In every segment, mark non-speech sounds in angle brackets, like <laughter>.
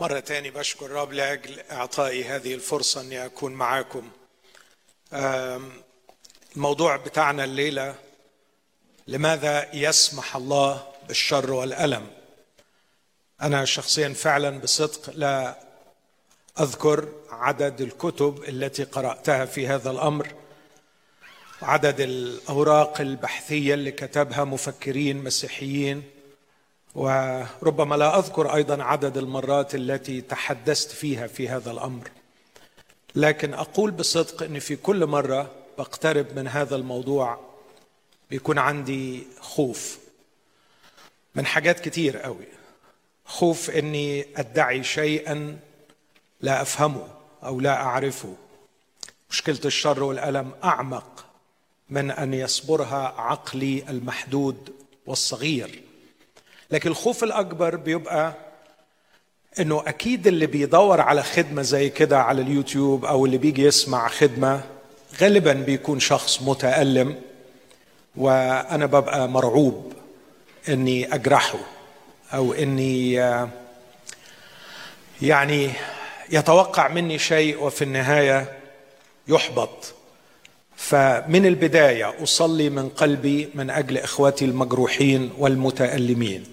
مرة تاني بشكر الرب لأجل إعطائي هذه الفرصة أني أكون معاكم. الموضوع بتاعنا الليلة لماذا يسمح الله بالشر والألم؟ أنا شخصيا فعلا بصدق لا أذكر عدد الكتب التي قرأتها في هذا الأمر عدد الأوراق البحثية اللي كتبها مفكرين مسيحيين وربما لا أذكر أيضا عدد المرات التي تحدثت فيها في هذا الأمر. لكن أقول بصدق إن في كل مرة بقترب من هذا الموضوع بيكون عندي خوف من حاجات كتير قوي. خوف إني أدعي شيئا لا أفهمه أو لا أعرفه. مشكلة الشر والألم أعمق من أن يصبرها عقلي المحدود والصغير. لكن الخوف الأكبر بيبقى إنه أكيد اللي بيدور على خدمة زي كده على اليوتيوب أو اللي بيجي يسمع خدمة غالبا بيكون شخص متألم وأنا ببقى مرعوب إني أجرحه أو إني آه، يعني يتوقع مني شيء وفي النهاية يحبط. فمن البداية أصلي من قلبي من أجل إخواتي المجروحين والمتألمين.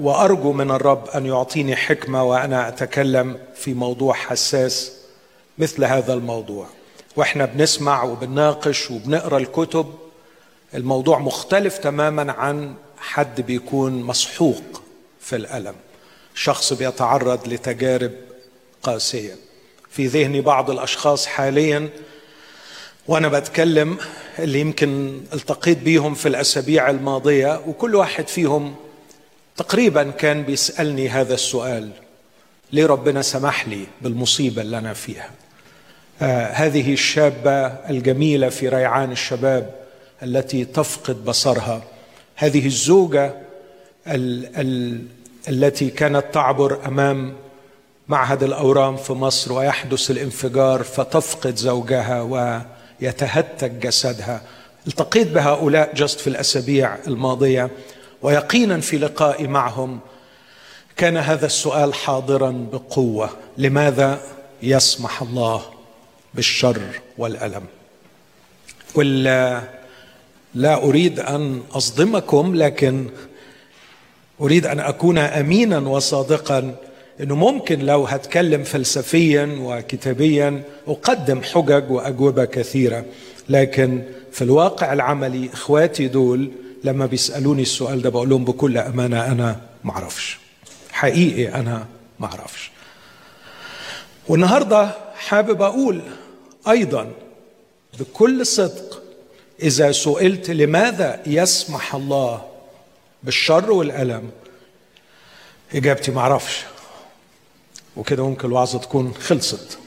وأرجو من الرب أن يعطيني حكمة وأنا أتكلم في موضوع حساس مثل هذا الموضوع. وإحنا بنسمع وبنناقش وبنقرأ الكتب الموضوع مختلف تماما عن حد بيكون مسحوق في الألم. شخص بيتعرض لتجارب قاسية. في ذهني بعض الأشخاص حاليا وأنا بتكلم اللي يمكن التقيت بيهم في الأسابيع الماضية وكل واحد فيهم تقريبا كان بيسألني هذا السؤال. ليه ربنا سمح لي بالمصيبة اللي أنا فيها؟ آه هذه الشابة الجميلة في ريعان الشباب التي تفقد بصرها. هذه الزوجة ال ال التي كانت تعبر أمام معهد الأورام في مصر ويحدث الانفجار فتفقد زوجها ويتهتك جسدها. التقيت بهؤلاء جست في الأسابيع الماضية. ويقينا في لقائي معهم. كان هذا السؤال حاضرا بقوة. لماذا يسمح الله بالشر والألم؟ ولا لا أريد أن أصدمكم لكن أريد أن أكون امينا وصادقا. إنه ممكن لو هتكلم فلسفيا وكتابيا أقدم حجج وأجوبة كثيرة. لكن في الواقع العملي إخواتي دول لما بيسألوني السؤال ده بقول لهم بكل أمانة أنا ما أعرفش حقيقي أنا ما أعرفش والنهاردة حابب أقول أيضا بكل صدق إذا سئلت لماذا يسمح الله بالشر والألم إجابتي ما أعرفش وكده ممكن الوعظة تكون خلصت.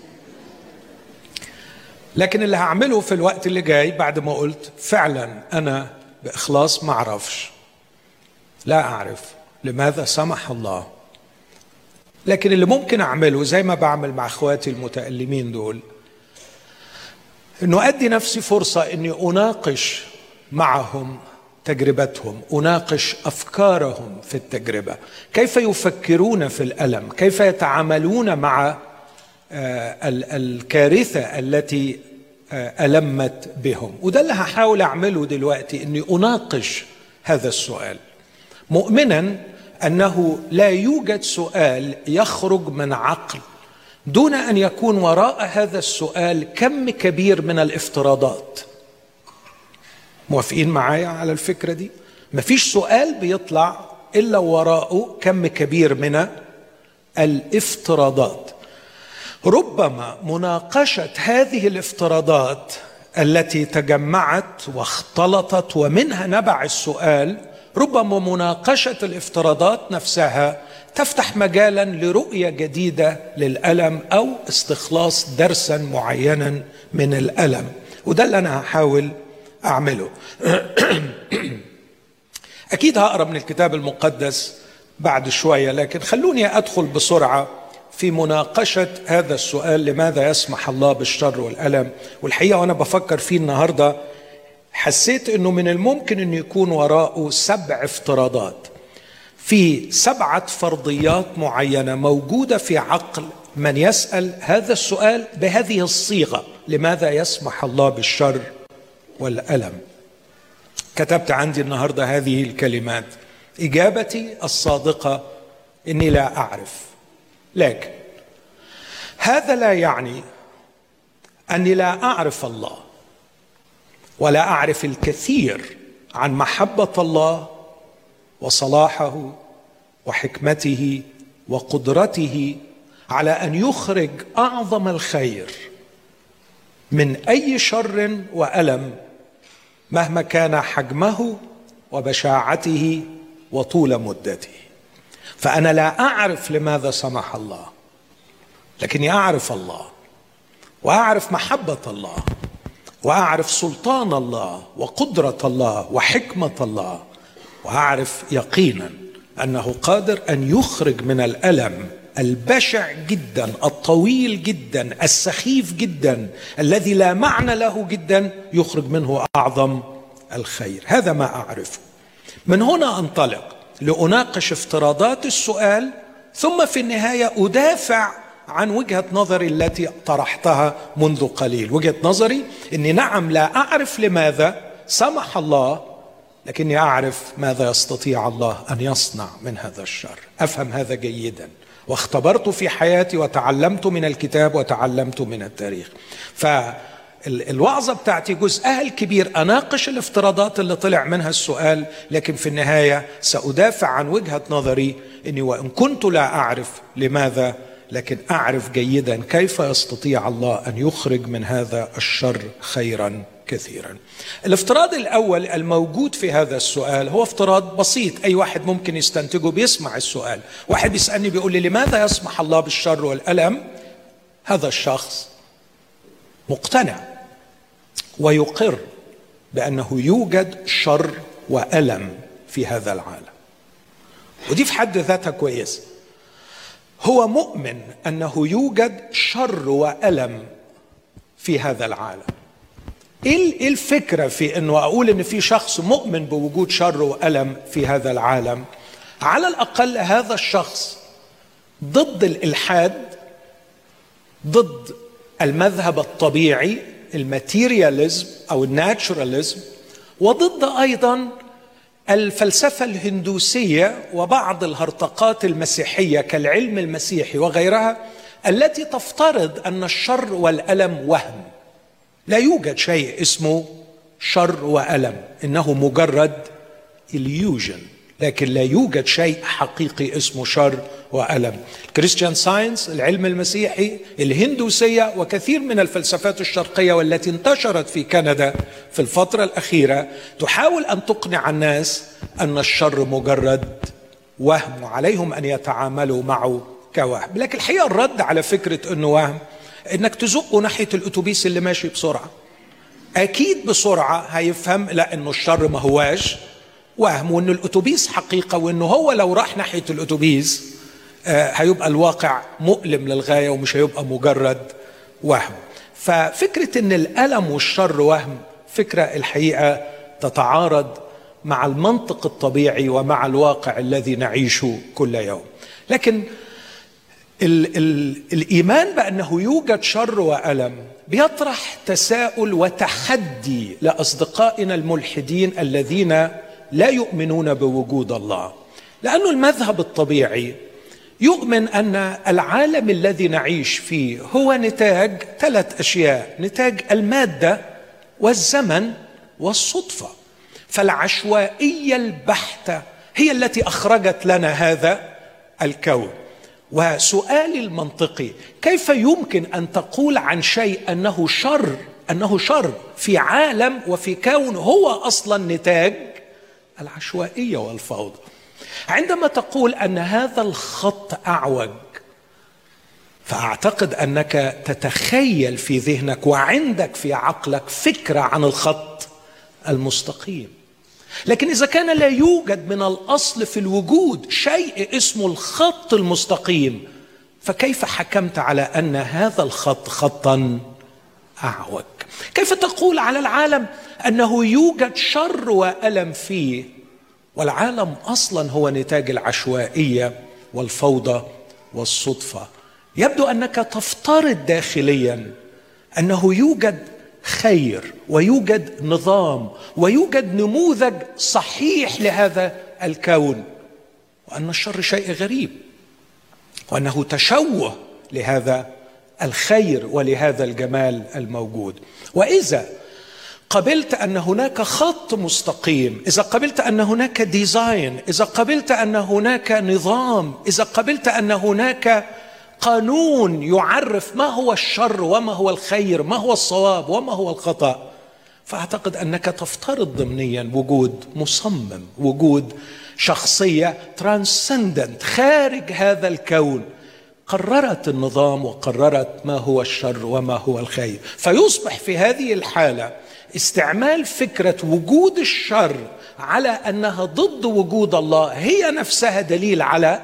لكن اللي هعمله في الوقت اللي جاي بعد ما قلت فعلا أنا بإخلاص ما أعرفش. لا أعرف لماذا سمح الله. لكن اللي ممكن أعمله زي ما بعمل مع إخواتي المتألمين دول إنه أدي نفسي فرصة إني أناقش معهم تجربتهم أناقش أفكارهم في التجربة. كيف يفكرون في الألم؟ كيف يتعاملون مع آه، ال- الكارثة التي آه، ألمت بهم. وده اللي هحاول أعمله دلوقتي إني أناقش هذا السؤال. مؤمنا أنه لا يوجد سؤال يخرج من عقل دون أن يكون وراء هذا السؤال كم كبير من الافتراضات. موافقين معايا على الفكرة دي؟ مفيش سؤال بيطلع إلا وراءه كم كبير من الافتراضات. ربما مناقشة هذه الافتراضات التي تجمعت واختلطت ومنها نبع السؤال ربما مناقشة الافتراضات نفسها تفتح مجالا لرؤية جديدة للألم أو استخلاص درسا معينا من الألم. وده اللي أنا هحاول أعمله. <coughs> أكيد هقرأ من الكتاب المقدس بعد شوية لكن خلوني أدخل بسرعة في مناقشة هذا السؤال لماذا يسمح الله بالشر والألم؟ والحقيقة وأنا بفكر فيه النهارده حسيت إنه من الممكن انه يكون وراءه سبع افتراضات. في سبعة فرضيات معينة موجودة في عقل من يسأل هذا السؤال بهذه الصيغة لماذا يسمح الله بالشر والألم؟ كتبت عندي النهارده هذه الكلمات. إجابتي الصادقة إني لا أعرف. لكن هذا لا يعني أني لا أعرف الله ولا أعرف الكثير عن محبة الله وصلاحه وحكمته وقدرته على أن يخرج أعظم الخير من أي شر وألم مهما كان حجمه وبشاعته وطول مدته. فأنا لا أعرف لماذا سمح الله لكني أعرف الله وأعرف محبة الله وأعرف سلطان الله وقدرة الله وحكمة الله وأعرف يقينا أنه قادر أن يخرج من الألم البشع جدا الطويل جدا السخيف جدا الذي لا معنى له جدا يخرج منه أعظم الخير. هذا ما أعرفه. من هنا أنطلق. لأناقش افتراضات السؤال ثم في النهاية أدافع عن وجهة نظري التي طرحتها منذ قليل. وجهة نظري إني نعم لا أعرف لماذا سمح الله لكني أعرف ماذا يستطيع الله أن يصنع من هذا الشر. أفهم هذا جيدا. واختبرت في حياتي وتعلمت من الكتاب وتعلمت من التاريخ. فالوعظة بتاعتي جزءها الكبير أناقش الافتراضات اللي طلع منها السؤال لكن في النهاية سأدافع عن وجهة نظري أني وإن كنت لا أعرف لماذا لكن أعرف جيدا كيف يستطيع الله أن يخرج من هذا الشر خيرا كثيرا. الافتراض الأول الموجود في هذا السؤال هو افتراض بسيط أي واحد ممكن يستنتجه بيسمع السؤال. واحد بيسألني بيقول لي لماذا يسمح الله بالشر والألم؟ هذا الشخص مقتنع. ويقر بأنه يوجد شر وألم في هذا العالم. ودي في حد ذاتها كويسه هو مؤمن أنه يوجد شر وألم في هذا العالم. إيه, إيه الفكرة في إنه أقول إن في شخص مؤمن بوجود شر وألم في هذا العالم؟ على الأقل هذا الشخص ضد الإلحاد ضد المذهب الطبيعي الماتيرياليزم أو الناتشوراليزم وضد أيضا الفلسفة الهندوسية وبعض الهرطقات المسيحية كالعلم المسيحي وغيرها التي تفترض أن الشر والألم وهم. لا يوجد شيء اسمه شر وألم إنه مجرد illusion. لكن لا يوجد شيء حقيقي اسمه شر وألم. الكريستيان ساينس العلم المسيحي الهندوسية وكثير من الفلسفات الشرقية والتي انتشرت في كندا في الفترة الأخيرة تحاول أن تقنع الناس أن الشر مجرد وهم وعليهم أن يتعاملوا معه كوهم. لكن الحقيقة الرد على فكرة إنه وهم إنك تزقه ناحية الأتوبيس اللي ماشي بسرعة. أكيد بسرعة هيفهم لا إنه الشر ما هواش وهم وإن الأتوبيس حقيقة وإنه هو لو راح ناحية الأتوبيس آه هيبقى الواقع مؤلم للغاية ومش هيبقى مجرد وهم. ففكرة إن الألم والشر وهم فكرة الحقيقة تتعارض مع المنطق الطبيعي ومع الواقع الذي نعيشه كل يوم. لكن ال ال الإيمان بأنه يوجد شر وألم بيطرح تساؤل وتحدي لأصدقائنا الملحدين الذين لا يؤمنون بوجود الله. لأنه المذهب الطبيعي يؤمن أن العالم الذي نعيش فيه هو نتاج ثلاث أشياء نتاج المادة والزمن والصدفة. فالعشوائية البحتة هي التي أخرجت لنا هذا الكون. وسؤالي المنطقي كيف يمكن أن تقول عن شيء أنه شر أنه شر في عالم وفي كون هو أصلا نتاج العشوائية والفوضى. عندما تقول أن هذا الخط أعوج فأعتقد أنك تتخيل في ذهنك وعندك في عقلك فكرة عن الخط المستقيم. لكن إذا كان لا يوجد من الأصل في الوجود شيء اسمه الخط المستقيم فكيف حكمت على أن هذا الخط خطا أعوج؟ كيف تقول على العالم أنه يوجد شر وألم فيه والعالم أصلا هو نتاج العشوائية والفوضى والصدفة. يبدو أنك تفترض داخليا أنه يوجد خير ويوجد نظام ويوجد نموذج صحيح لهذا الكون وأن الشر شيء غريب وأنه تشوه لهذا الخير ولهذا الجمال الموجود. وإذا قبلت أن هناك خط مستقيم إذا قبلت أن هناك ديزاين إذا قبلت أن هناك نظام إذا قبلت أن هناك قانون يعرف ما هو الشر وما هو الخير ما هو الصواب وما هو الخطأ. فأعتقد أنك تفترض ضمنيا وجود مصمم وجود شخصية ترانسندنت خارج هذا الكون. قررت النظام وقررت ما هو الشر وما هو الخير. فيصبح في هذه الحالة استعمال فكرة وجود الشر على أنها ضد وجود الله هي نفسها دليل على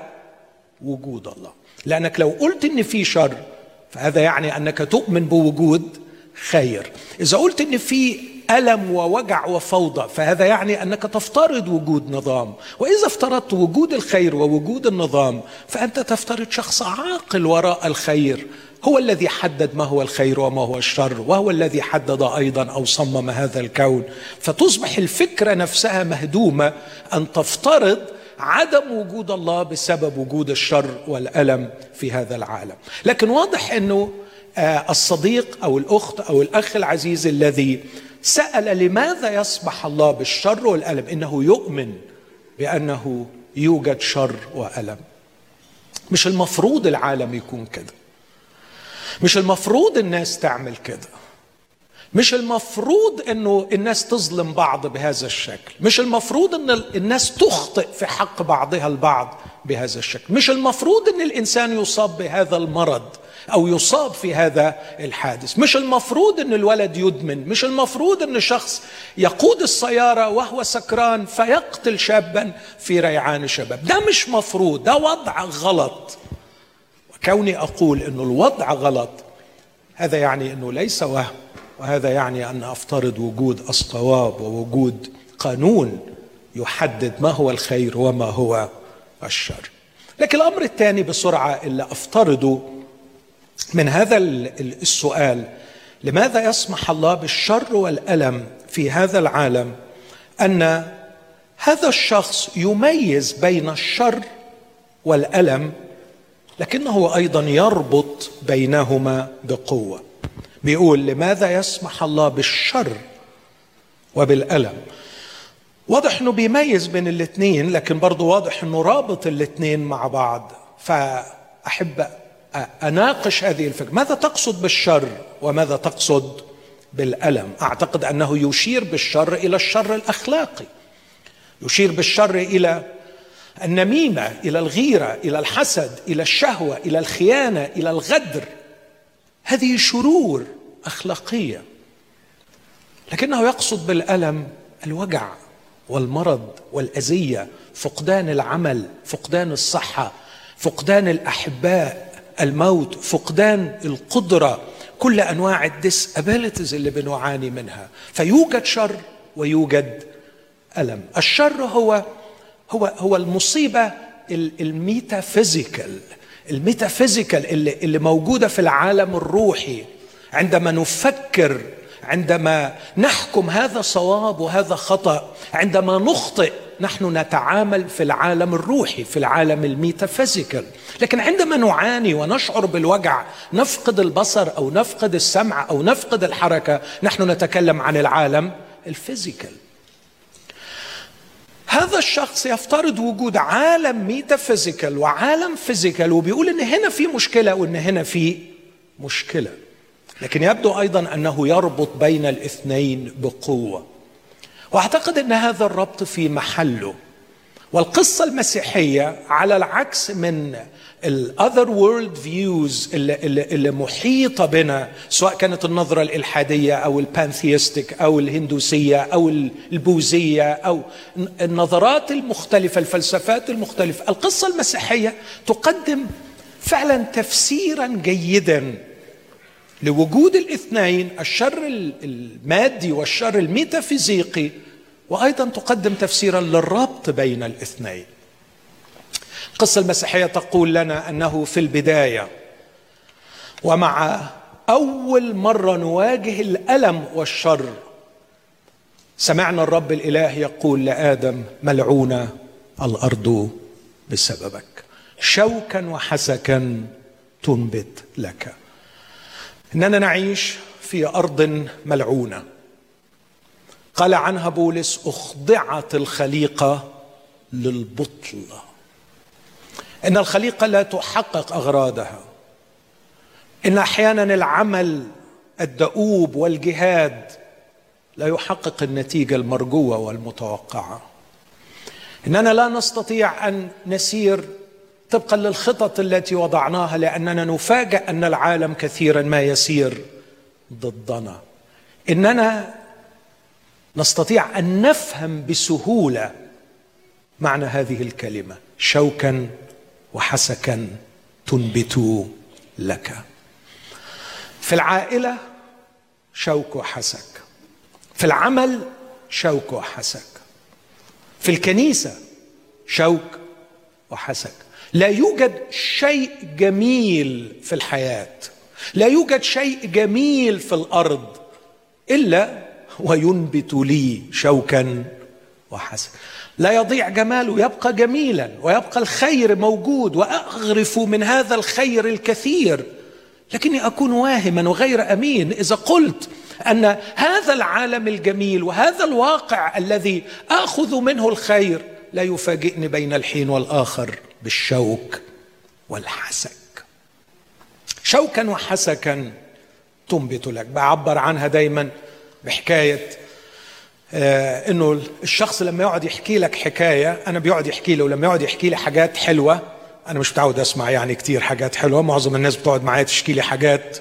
وجود الله. لأنك لو قلت إن في شر فهذا يعني أنك تؤمن بوجود خير. إذا قلت إن في ألم ووجع وفوضى فهذا يعني أنك تفترض وجود نظام. وإذا افترضت وجود الخير ووجود النظام فأنت تفترض شخص عاقل وراء الخير. هو الذي حدد ما هو الخير وما هو الشر وهو الذي حدد أيضا أو صمم هذا الكون. فتصبح الفكرة نفسها مهدومة أن تفترض عدم وجود الله بسبب وجود الشر والألم في هذا العالم. لكن واضح أنه آه، الصديق أو الأخت أو الأخ العزيز الذي سأل لماذا يصبح الله بالشر والألم؟ إنه يؤمن بأنه يوجد شر وألم. مش المفروض العالم يكون كده. مش المفروض الناس تعمل كده. مش المفروض إنه الناس تظلم بعض بهذا الشكل. مش المفروض إن الناس تخطئ في حق بعضها البعض بهذا الشكل. مش المفروض إن الإنسان يصاب بهذا المرض أو يصاب في هذا الحادث. مش المفروض إن الولد يدمن. مش المفروض إن شخص يقود السيارة وهو سكران فيقتل شابا في ريعان شباب. ده مش مفروض. ده وضع غلط. وكوني أقول إنه الوضع غلط هذا يعني إنه ليس وهم وهذا يعني أن أفترض وجود الصواب ووجود قانون يحدد ما هو الخير وما هو الشر. لكن الأمر الثاني بسرعة اللي افترضه من هذا السؤال لماذا يسمح الله بالشر والألم في هذا العالم أن هذا الشخص يميز بين الشر والألم لكنه أيضا يربط بينهما بقوة. بيقول لماذا يسمح الله بالشر وبالألم؟ واضح إنه بيميز بين الاثنين لكن برضه واضح إنه رابط الاثنين مع بعض. فأحب أناقش هذه الفكرة. ماذا تقصد بالشر وماذا تقصد بالألم؟ أعتقد أنه يشير بالشر إلى الشر الأخلاقي. يشير بالشر إلى النميمة إلى الغيرة إلى الحسد إلى الشهوة إلى الخيانة إلى الغدر. هذه شرور أخلاقية. لكنه يقصد بالألم الوجع والمرض والأذية فقدان العمل فقدان الصحة فقدان الأحباء الموت فقدان القدرة. كل أنواع ال disabilities اللي بنعاني منها. فيوجد شر ويوجد ألم. الشر هو هو هو المصيبة ال metaphysical. ال metaphysical اللي, اللي موجودة في العالم الروحي. عندما نفكر عندما نحكم هذا صواب وهذا خطأ عندما نخطئ نحن نتعامل في العالم الروحي في العالم ال metaphysical. لكن عندما نعاني ونشعر بالوجع نفقد البصر أو نفقد السمع أو نفقد الحركة نحن نتكلم عن العالم ال physical. هذا الشخص يفترض وجود عالم metaphysical وعالم physical وبيقول إن هنا في مشكلة وإن هنا في مشكلة. لكن يبدو أيضا أنه يربط بين الاثنين بقوة. وأعتقد إن هذا الربط في محله. والقصة المسيحية على العكس من ال other worldviews اللي, محيطة بنا سواء كانت النظرة الإلحادية أو ال pantheistic أو الهندوسية أو البوذية أو النظرات المختلفة الفلسفات المختلفة. القصة المسيحية تقدم فعلا تفسيرا جيدا لوجود الاثنين الشر المادي والشر الميتافيزيقي وأيضا تقدم تفسيرا للربط بين الاثنين. القصة المسيحية تقول لنا أنه في البداية ومع أول مرة نواجه الألم والشر سمعنا الرب الإله يقول لآدم ملعونه الأرض بسببك. شوكا وحسكا تنبت لك. إننا نعيش في أرض ملعونة. قال عنها بولس أخضعت الخليقة للبطل. إن الخليقة لا تحقق أغراضها. إن أحيانا العمل الدؤوب والجهاد لا يحقق النتيجة المرجوة والمتوقعة. إننا لا نستطيع أن نسير طبقا للخطط التي وضعناها لأننا نفاجأ أن العالم كثيرا ما يسير ضدنا. إننا نستطيع أن نفهم بسهولة معنى هذه الكلمة شوكا وحسكا تنبت لك. في العائلة شوك وحسك. في العمل شوك وحسك. في الكنيسة شوك وحسك. لا يوجد شيء جميل في الحياة. لا يوجد شيء جميل في الأرض إلا وينبت لي شوكا وحسن لا يضيع جماله يبقى جميلا ويبقى الخير موجود وأغرف من هذا الخير الكثير. لكني أكون واهما وغير أمين إذا قلت أن هذا العالم الجميل وهذا الواقع الذي أخذ منه الخير لا يفاجئني بين الحين والآخر بالشوك والحسك. شوكا وحسكا تنبت لك. بعبر عنها دايما بحكاية إنه الشخص لما يقعد يحكي لك حكاية أنا بيقعد يحكي له ولما يقعد يحكي لي حاجات حلوة أنا مش متعود أسمع يعني كتير حاجات حلوة. معظم الناس بتقعد معايا تشكي لي حاجات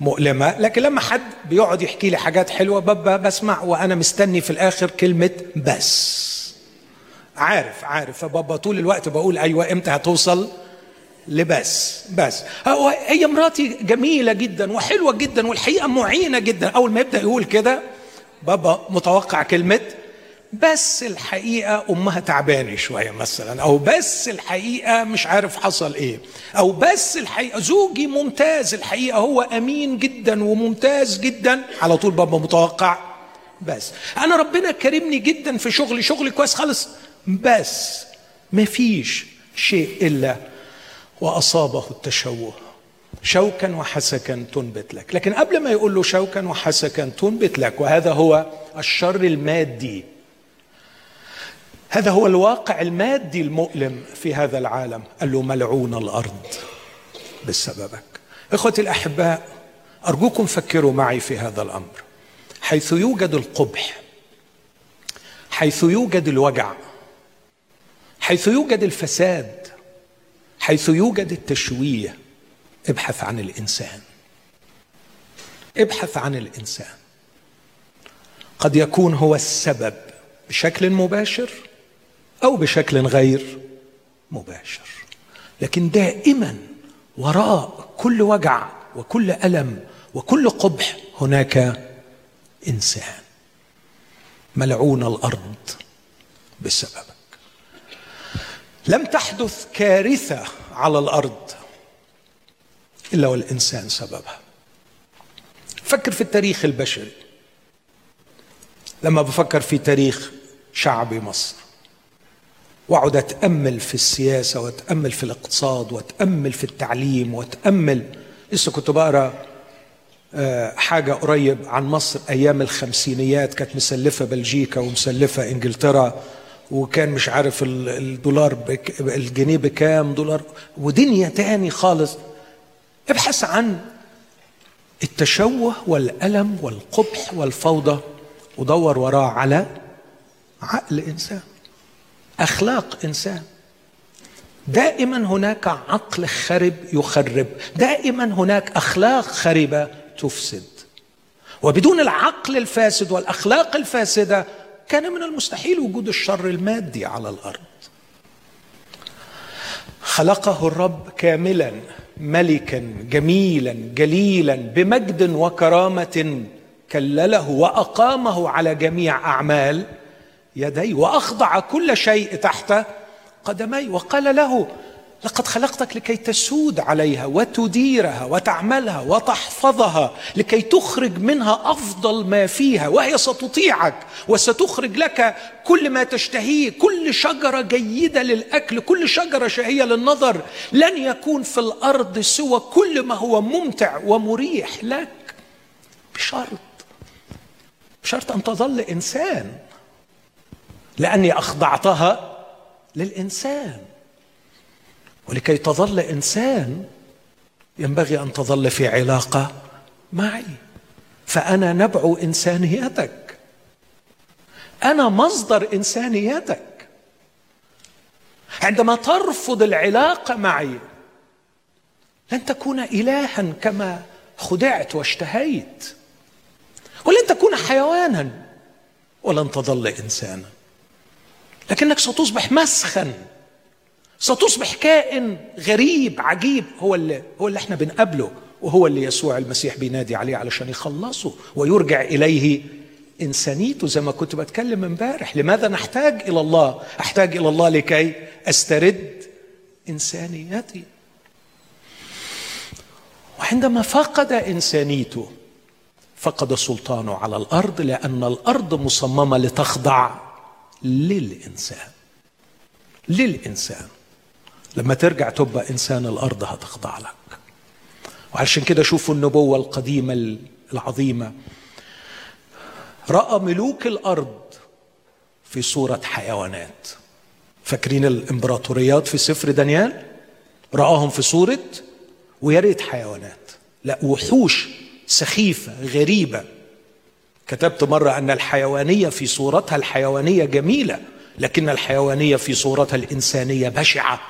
مؤلمة. لكن لما حد بيقعد يحكي لي حاجات حلوة ببقى بسمع وأنا مستني في الآخر كلمة بس. عارف عارف. فبابا طول الوقت بقول أيوه إمتى هتوصل لبس؟ بس. هي مراتي جميلة جدا وحلوة جدا والحقيقة معينة جدا. أول ما يبدأ يقول كده بابا متوقع كلمة بس الحقيقة أمها تعبانة شوية مثلا أو بس الحقيقة مش عارف حصل إيه أو بس الحقيقة زوجي ممتاز الحقيقة هو أمين جدا وممتاز جدا. على طول بابا متوقع بس. أنا ربنا كرمني جدا في شغلي شغلي كويس خالص بس مفيش شيء إلا وأصابه التشوه. شوكا وحسكا تنبت لك. لكن قبل ما يقول له شوكا وحسكا تنبت لك وهذا هو الشر المادي. هذا هو الواقع المادي المؤلم في هذا العالم. قال له ملعون الأرض بسببك. إخوتي الأحباء أرجوكم فكروا معي في هذا الأمر. حيث يوجد القبح حيث يوجد الوجع حيث يوجد الفساد حيث يوجد التشويه ابحث عن الإنسان. ابحث عن الإنسان. قد يكون هو السبب بشكل مباشر أو بشكل غير مباشر. لكن دائما وراء كل وجع وكل ألم وكل قبح هناك إنسان. ملعون الأرض بسببك. لم تحدث كارثة على الأرض. إلا والإنسان سببها. فكر في التاريخ البشري. لما بفكر في تاريخ شعب مصر واقعد اتامل في السياسة واتامل في الاقتصاد واتامل في التعليم واتامل لسه كنت بقرأ آه، حاجة قريب عن مصر أيام الخمسينيات كانت مسلفة بلجيكا ومسلفة إنجلترا وكان مش عارف الدولار بك الجنيه بكام دولار ودنيا تاني خالص. ابحث عن التشوه والألم والقبح والفوضى ودور وراه على عقل إنسان أخلاق إنسان. دائما هناك عقل خرب يخرب دائما هناك أخلاق خربة تفسد. وبدون العقل الفاسد والأخلاق الفاسدة كان من المستحيل وجود الشر المادي على الأرض. خلقه الرب كاملا. ملكا جميلا جليلا بمجد وكرامة كلله وأقامه على جميع أعمال يدي وأخضع كل شيء تحت قدمي وقال له لقد خلقتك لكي تسود عليها وتديرها وتعملها وتحفظها لكي تخرج منها أفضل ما فيها وهي ستطيعك وستخرج لك كل ما تشتهيه كل شجرة جيدة للأكل كل شجرة شهية للنظر لن يكون في الأرض سوى كل ما هو ممتع ومريح لك. بشرط بشرط أن تظل إنسان لأني أخضعتها للإنسان. ولكي تظل إنسان ينبغي أن تظل في علاقة معي. فأنا نبع إنسانيتك. أنا مصدر إنسانيتك. عندما ترفض العلاقة معي لن تكون الها كما خدعت واشتهيت. ولن تكون حيوانا ولن تظل انسانا. لكنك ستصبح مسخا. ستصبح كائن غريب عجيب هو اللي هو اللي إحنا بنقابله وهو اللي يسوع المسيح بينادي عليه علشان يخلصه ويرجع إليه إنسانيته زي ما كنت بتكلم امبارح. لماذا نحتاج إلى الله؟ أحتاج إلى الله لكي أسترد إنسانيتي. وعندما فقد إنسانيته فقد سلطانه على الأرض لأن الأرض مصممة لتخضع للإنسان. للإنسان. لما ترجع تبقى إنسان الأرض هتخضع لك. وعشان كده شوفوا النبوة القديمة العظيمة. رأى ملوك الأرض في صورة حيوانات. فاكرين الإمبراطوريات في سفر دانيال؟ رآهم في صورة ويا ريت حيوانات. لا وحوش سخيفة غريبة. كتبت مرة أن الحيوانية في صورتها الحيوانية جميلة لكن الحيوانية في صورتها الإنسانية بشعة.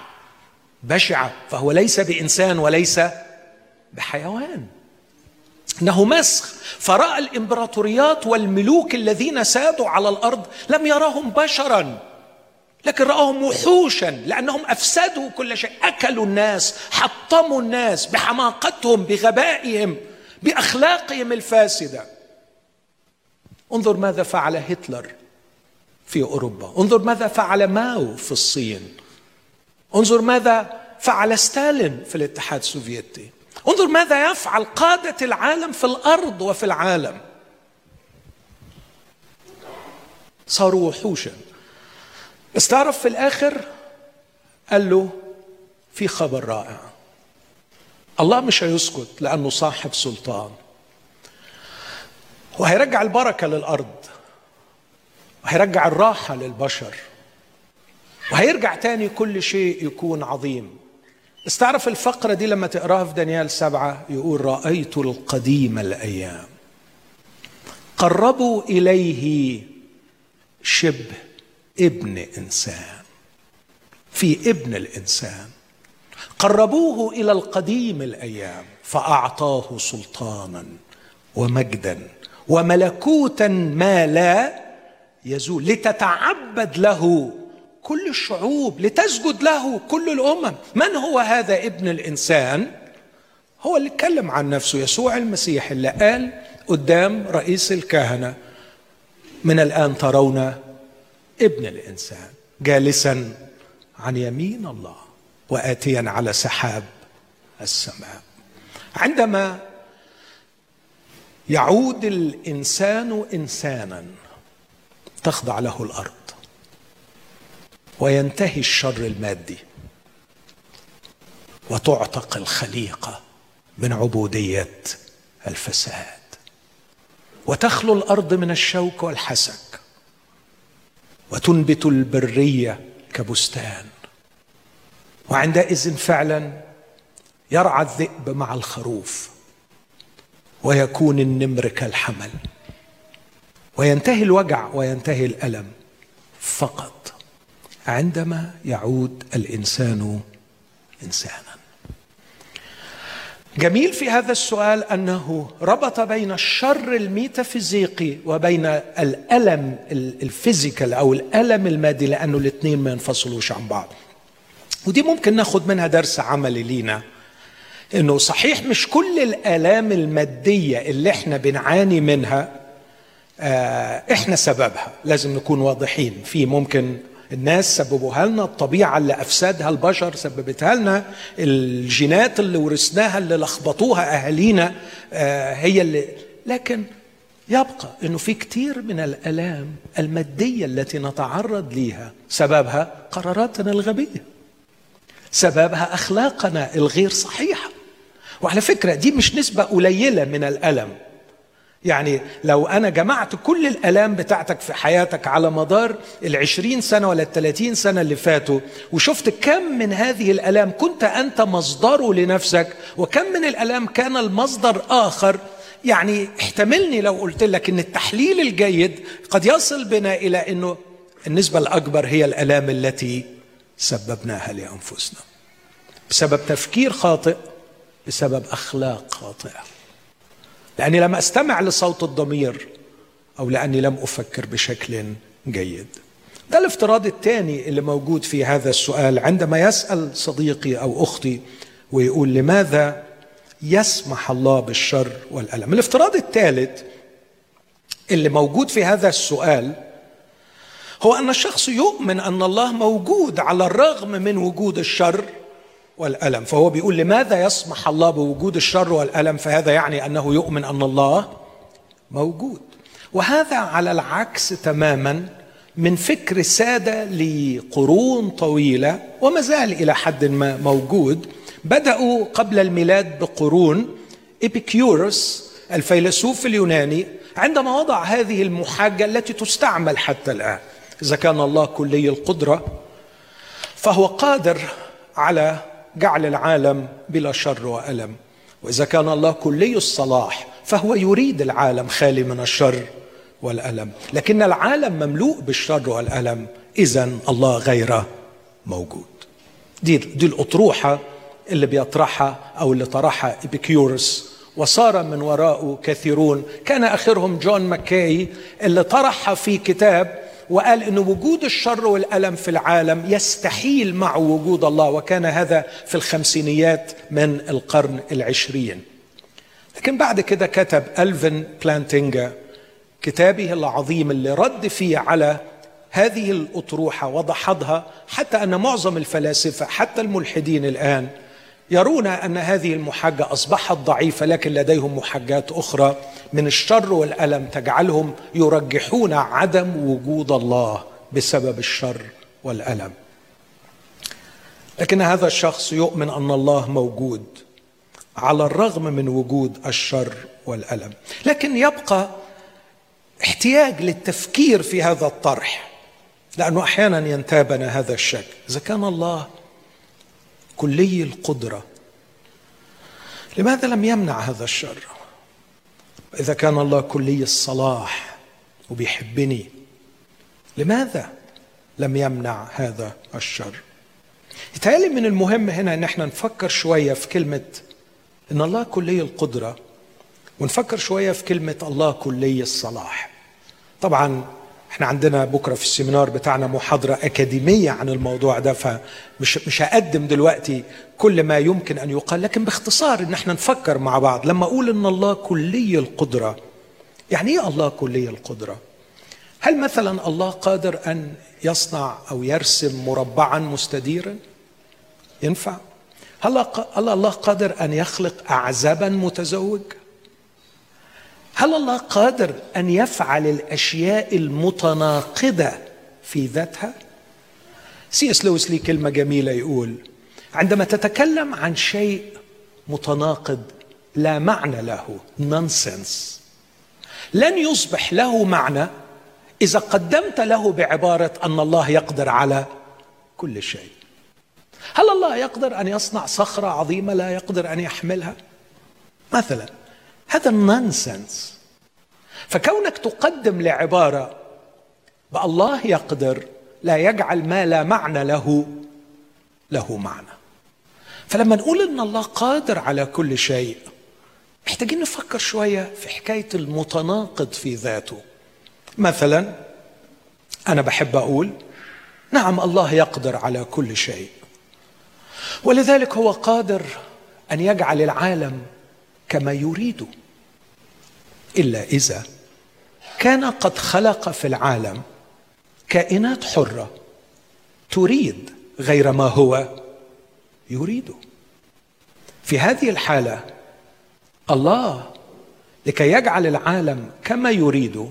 بشعة فهو ليس بإنسان وليس بحيوان. إنه مسخ. فرأى الإمبراطوريات والملوك الذين سادوا على الأرض لم يراهم بشرا لكن رآهم وحوشا لأنهم أفسدوا كل شيء. أكلوا الناس حطموا الناس بحماقتهم بغبائهم بأخلاقهم الفاسدة. انظر ماذا فعل هتلر في أوروبا. انظر ماذا فعل ماو في الصين. انظر ماذا فعل ستالين في الاتحاد السوفيتي. انظر ماذا يفعل قادة العالم في الأرض وفي العالم. صاروا وحوشا. بس تعرف في الآخر قال له في خبر رائع. الله مش هيسكت لأنه صاحب سلطان. وهيرجع البركة للأرض. وهيرجع الراحة للبشر. وهيرجع تاني كل شيء يكون عظيم. استعرف الفقرة دي لما تقراها في دانيال سبعة يقول رأيت القديم الأيام. قربوا إليه شبه ابن إنسان. في ابن الإنسان. قربوه إلى القديم الأيام فأعطاه سلطانا ومجدا وملكوتا ما لا يزول لتتعبد له كل الشعوب لتسجد له كل الأمم. من هو هذا ابن الإنسان؟ هو اللي اتكلم عن نفسه يسوع المسيح اللي قال قدام رئيس الكهنة من الآن ترون ابن الإنسان جالسا عن يمين الله واتيا على سحاب السماء. عندما يعود الإنسان انسانا تخضع له الأرض. وينتهي الشر المادي وتعتق الخليقه من عبودية الفساد. وتخلو الأرض من الشوك والحسك وتنبت البرية كبستان. وعندئذ فعلا يرعى الذئب مع الخروف ويكون النمر كالحمل. وينتهي الوجع وينتهي الألم فقط. عندما يعود الإنسان إنسانا. جميل في هذا السؤال أنه ربط بين الشر الميتافيزيقي وبين الألم ال physical أو الألم المادي لأنه الاثنين ما ينفصلوش عن بعض. ودي ممكن ناخد منها درس عملي لينا إنه صحيح مش كل الألام المادية اللي إحنا بنعاني منها آه، إحنا سببها. لازم نكون واضحين. في ممكن الناس سببوها لنا الطبيعة اللي أفسدها البشر سببتها لنا الجينات اللي ورثناها اللي لخبطوها أهالينا آه، هي اللي. لكن يبقى أنه في كثير من الآلام المادية التي نتعرض ليها سببها قراراتنا الغبية سببها أخلاقنا الغير صحيحة. وعلى فكرة دي مش نسبة قليلة من الألم. يعني لو أنا جمعت كل الألام بتاعتك في حياتك على مدار العشرين سنة ولا الثلاثين سنة اللي فاتوا وشفت كم من هذه الألام كنت أنت مصدره لنفسك وكم من الألام كان المصدر آخر يعني احتملني لو قلت لك إن التحليل الجيد قد يصل بنا إلى إنه النسبة الأكبر هي الألام التي سببناها لأنفسنا. بسبب تفكير خاطئ بسبب أخلاق خاطئة. لأني لم أستمع لصوت الضمير أو لأني لم أفكر بشكل جيد. ده الافتراض الثاني اللي موجود في هذا السؤال عندما يسأل صديقي أو أختي ويقول لماذا يسمح الله بالشر والألم. الافتراض الثالث اللي موجود في هذا السؤال هو أن الشخص يؤمن أن الله موجود على الرغم من وجود الشر والألم. فهو بيقول لماذا يسمح الله بوجود الشر والألم؟ فهذا يعني أنه يؤمن أن الله موجود. وهذا على العكس تماما من فكر سادة لقرون طويلة وما زال إلى حد ما موجود. بدأوا قبل الميلاد بقرون ايبيكيورس الفيلسوف اليوناني عندما وضع هذه المحاجة التي تستعمل حتى الآن. إذا كان الله كلي القدرة فهو قادر على جعل العالم بلا شر وألم. وإذا كان الله كلي الصلاح فهو يريد العالم خالي من الشر والألم. لكن العالم مملوء بالشر والألم اذا الله غير موجود. دي دي الأطروحة اللي بيطرحها أو اللي طرحها إبيكيورس. وصار من وراءه كثيرون. كان آخرهم جون ماكاي اللي طرحها في كتاب وقال إن وجود الشر والألم في العالم يستحيل مع وجود الله وكان هذا في الخمسينيات من القرن العشرين. لكن بعد كده كتب ألفن بلانتينجا كتابه العظيم اللي رد فيه على هذه الأطروحة وضحضها حتى أن معظم الفلاسفة حتى الملحدين الآن يرون أن هذه المحجه أصبحت ضعيفة لكن لديهم محجات أخرى من الشر والألم تجعلهم يرجحون عدم وجود الله بسبب الشر والألم. لكن هذا الشخص يؤمن أن الله موجود على الرغم من وجود الشر والألم. لكن يبقى احتياج للتفكير في هذا الطرح لأنه أحيانا ينتابنا هذا الشك. إذا كان الله كلي القدرة. لماذا لم يمنع هذا الشر؟ إذا كان الله كلي الصلاح وبيحبني لماذا لم يمنع هذا الشر؟ يتهيألي من المهم هنا إن إحنا نفكر شوية في كلمة إن الله كلي القدرة ونفكر شوية في كلمة الله كلي الصلاح. طبعا إحنا عندنا بكرة في السيمينار بتاعنا محاضرة أكاديمية عن الموضوع ده فمش مش هقدم دلوقتي كل ما يمكن أن يقال لكن باختصار إن إحنا نفكر مع بعض. لما أقول إن الله كلي القدرة يعني إيه الله كلي القدرة؟ هل مثلا الله قادر أن يصنع أو يرسم مربعا مستديرا؟ ينفع. هل الله قادر أن يخلق اعزبا متزوج؟ هل الله قادر أن يفعل الأشياء المتناقضة في ذاتها؟ سي إس لويس ليه كلمة جميلة يقول عندما تتكلم عن شيء متناقض لا معنى له nonsense لن يصبح له معنى إذا قدمت له بعبارة أن الله يقدر على كل شيء. هل الله يقدر أن يصنع صخرة عظيمة لا يقدر أن يحملها؟ مثلا هذا ال nonsense فكونك تقدم لعبارة بالله يقدر لا يجعل ما لا معنى له له معنى. فلما نقول إن الله قادر على كل شيء محتاجين نفكر شوية في حكاية المتناقض في ذاته. مثلا أنا بحب أقول نعم الله يقدر على كل شيء. ولذلك هو قادر أن يجعل العالم كما يريد. إلا إذا كان قد خلق في العالم كائنات حرة تريد غير ما هو يريده في هذه الحالة الله لكي يجعل العالم كما يريد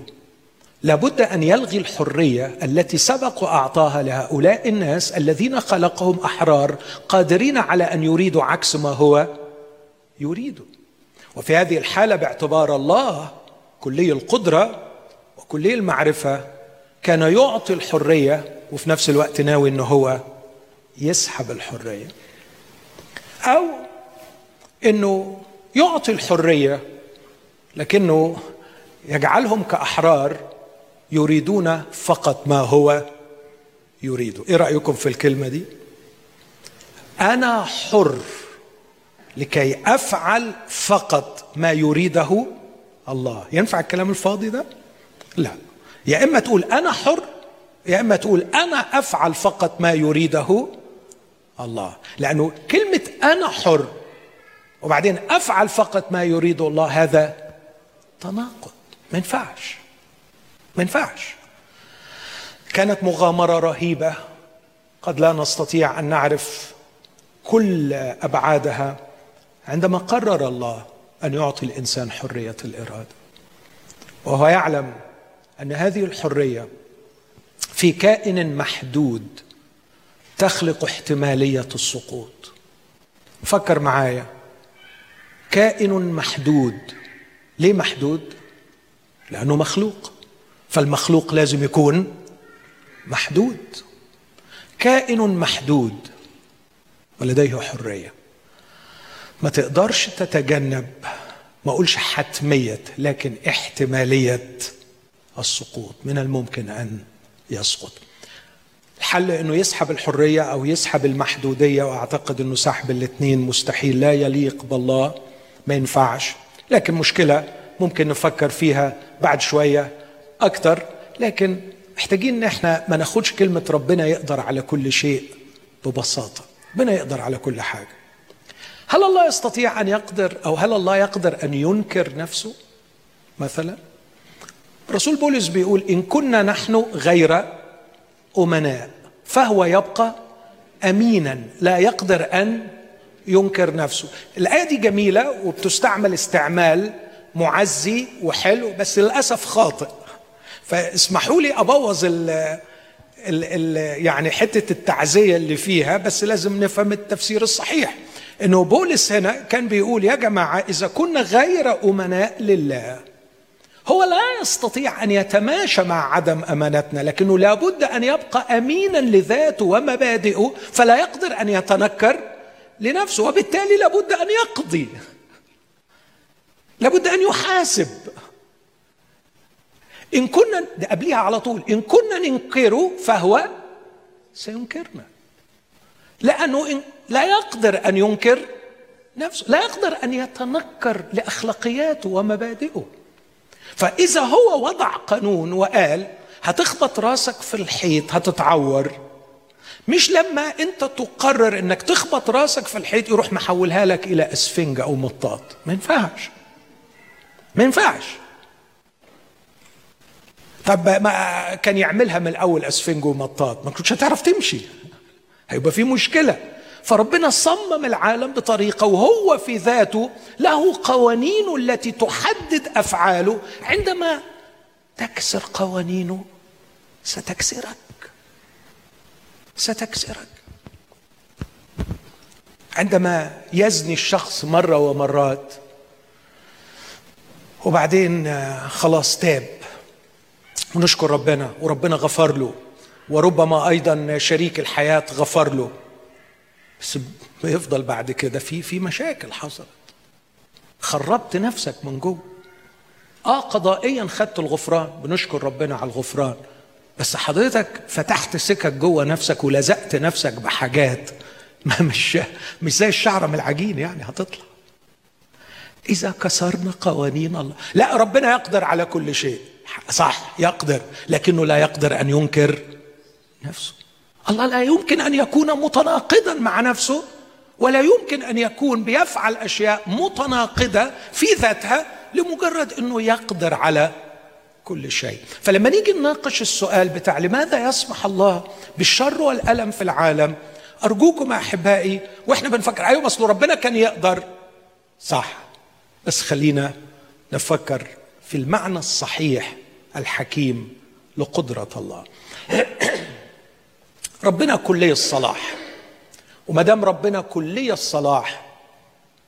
لابد أن يلغي الحرية التي سبق واعطاها لهؤلاء الناس الذين خلقهم أحرار قادرين على أن يريدوا عكس ما هو يريد. وفي هذه الحالة باعتبار الله كلي القدرة وكلي المعرفة كان يعطي الحرية وفي نفس الوقت ناوي إنه هو يسحب الحرية. أو إنه يعطي الحرية لكنه يجعلهم كأحرار يريدون فقط ما هو يريد إيه رأيكم في الكلمة دي؟ أنا حر. لكي أفعل فقط ما يريده الله. ينفع الكلام الفاضي ده؟ لا. يا إما تقول أنا حر يا إما تقول أنا أفعل فقط ما يريده الله. لأنه كلمة أنا حر وبعدين أفعل فقط ما يريد الله هذا تناقض. ما ينفعش. ما ينفعش. كانت مغامرة رهيبة. قد لا نستطيع أن نعرف كل أبعادها. عندما قرر الله أن يعطي الإنسان حرية الإرادة وهو يعلم أن هذه الحرية في كائن محدود تخلق احتمالية السقوط. فكر معايا. كائن محدود ليه محدود؟ لأنه مخلوق. فالمخلوق لازم يكون محدود. كائن محدود ولديه حرية. ما تقدرش تتجنب ما اقولش حتمية لكن احتمالية السقوط من الممكن أن يسقط. الحل إنه يسحب الحرية أو يسحب المحدودية وأعتقد إنه سحب الاثنين مستحيل لا يليق بالله ما ينفعش. لكن مشكلة ممكن نفكر فيها بعد شوية أكثر لكن محتاجين إن إحنا ما ناخدش كلمة ربنا يقدر على كل شيء ببساطة. ربنا يقدر على كل حاجة. هل الله يستطيع أن يقدر أو هل الله يقدر أن ينكر نفسه؟ مثلا رسول بولس بيقول إن كنا نحن غير أمناء فهو يبقى امينا لا يقدر أن ينكر نفسه. الآية دي جميلة وبتستعمل استعمال معزي وحلو بس للأسف خاطئ. فاسمحوا لي أبوظ ال ال ال يعني حتة التعزية اللي فيها بس لازم نفهم التفسير الصحيح. إنه بولس هنا كان بيقول يا جماعة إذا كنا غير أمناء لله هو لا يستطيع أن يتماشى مع عدم أمانتنا لكنه لابد أن يبقى أمينا لذاته ومبادئه فلا يقدر أن يتنكر لنفسه وبالتالي لابد أن يقضي لابد أن يحاسب. إن كنا ده قبليها على طول إن كنا ننكره فهو سينكرنا لأنه إن لا يقدر أن ينكر نفسه لا يقدر أن يتنكر لأخلاقياته ومبادئه. فإذا هو وضع قانون وقال هتخبط راسك في الحيط هتتعور. مش لما أنت تقرر إنك تخبط راسك في الحيط يروح محولها لك إلى اسفنجه أو مطاط. ما ينفعش. ما ينفعش. طب ما كان يعملها من الأول أسفنج ومطاط ما كنتش هتعرف تمشي. هيبقى في مشكلة. فربنا صمم العالم بطريقة وهو في ذاته له قوانينه التي تحدد أفعاله. عندما تكسر قوانينه ستكسرك. ستكسرك. عندما يزني الشخص مرة ومرات وبعدين خلاص تاب ونشكر ربنا وربنا غفر له وربما أيضا شريك الحياة غفر له. بس بيفضل بعد كده. في في مشاكل حصلت. خربت نفسك من جوه. آه قضائيا خدت الغفران. بنشكر ربنا على الغفران. بس حضرتك فتحت سكك جوه نفسك ولزقت نفسك بحاجات <laughs> ما مش مش زي الشعره من العجين يعني هتطلع. إذا كسرنا قوانين الله. لا ربنا يقدر على كل شيء. صح يقدر. لكنه لا يقدر أن ينكر نفسه. الله لا يمكن أن يكون متناقضا مع نفسه ولا يمكن أن يكون بيفعل أشياء متناقضة في ذاتها لمجرد إنه يقدر على كل شيء. فلما نيجي نناقش السؤال بتاع لماذا يسمح الله بالشر والألم في العالم أرجوكم أحبائي وإحنا بنفكر أيوة أصل ربنا كان يقدر. صح بس خلينا نفكر في المعنى الصحيح الحكيم لقدرة الله. ربنا كلي الصلاح. وما دام ربنا كلي الصلاح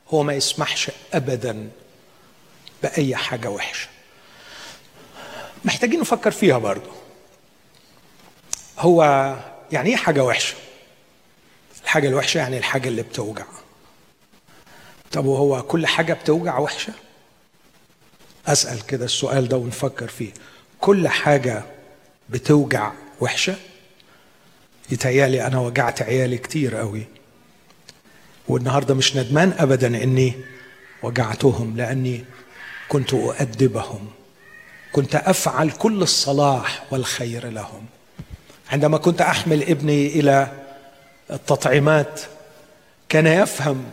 هو ما يسمحش ابدا بأي حاجة وحشة. محتاجين نفكر فيها برضو. هو يعني إيه حاجة وحشة؟ الحاجة الوحشة يعني الحاجة اللي بتوجع. طب وهو كل حاجة بتوجع وحشة؟ أسأل كده السؤال ده ونفكر فيه. كل حاجة بتوجع وحشة؟ يتهيألي أنا وجعت عيالي كتير قوي والنهاردة مش ندمان ابدا إني وجعتهم لأني كنت أؤدبهم. كنت أفعل كل الصلاح والخير لهم. عندما كنت أحمل ابني إلى التطعيمات كان يفهم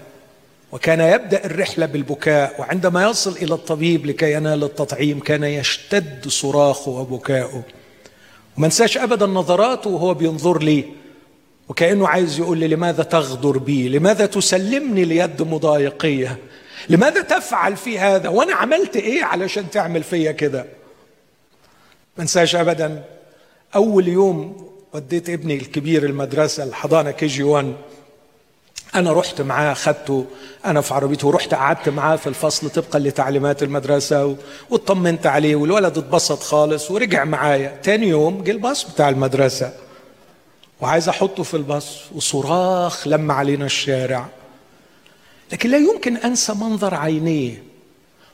وكان يبدأ الرحلة بالبكاء وعندما يصل إلى الطبيب لكي ينال التطعيم كان يشتد صراخه وبكاؤه. وما انساش أبدا نظراته وهو بينظر لي. وكأنه عايز يقول لي لماذا تغدر بي؟ لماذا تسلمني ليد مضايقية؟ لماذا تفعل في هذا؟ وأنا عملت إيه علشان تعمل فيا كده؟ ما انساش أبدا. أول يوم وديت ابني الكبير المدرسة الحضانة KG 1 أنا رحت معاه خدته أنا في عربيته ورحت قعدت معاه في الفصل طبقا لتعليمات المدرسة واطمنت عليه والولد اتبسط خالص ورجع معايا. تاني يوم جه الباص بتاع المدرسة. وعايز أحطه في الباص وصراخ لما علينا الشارع. لكن لا يمكن أنسى منظر عينيه.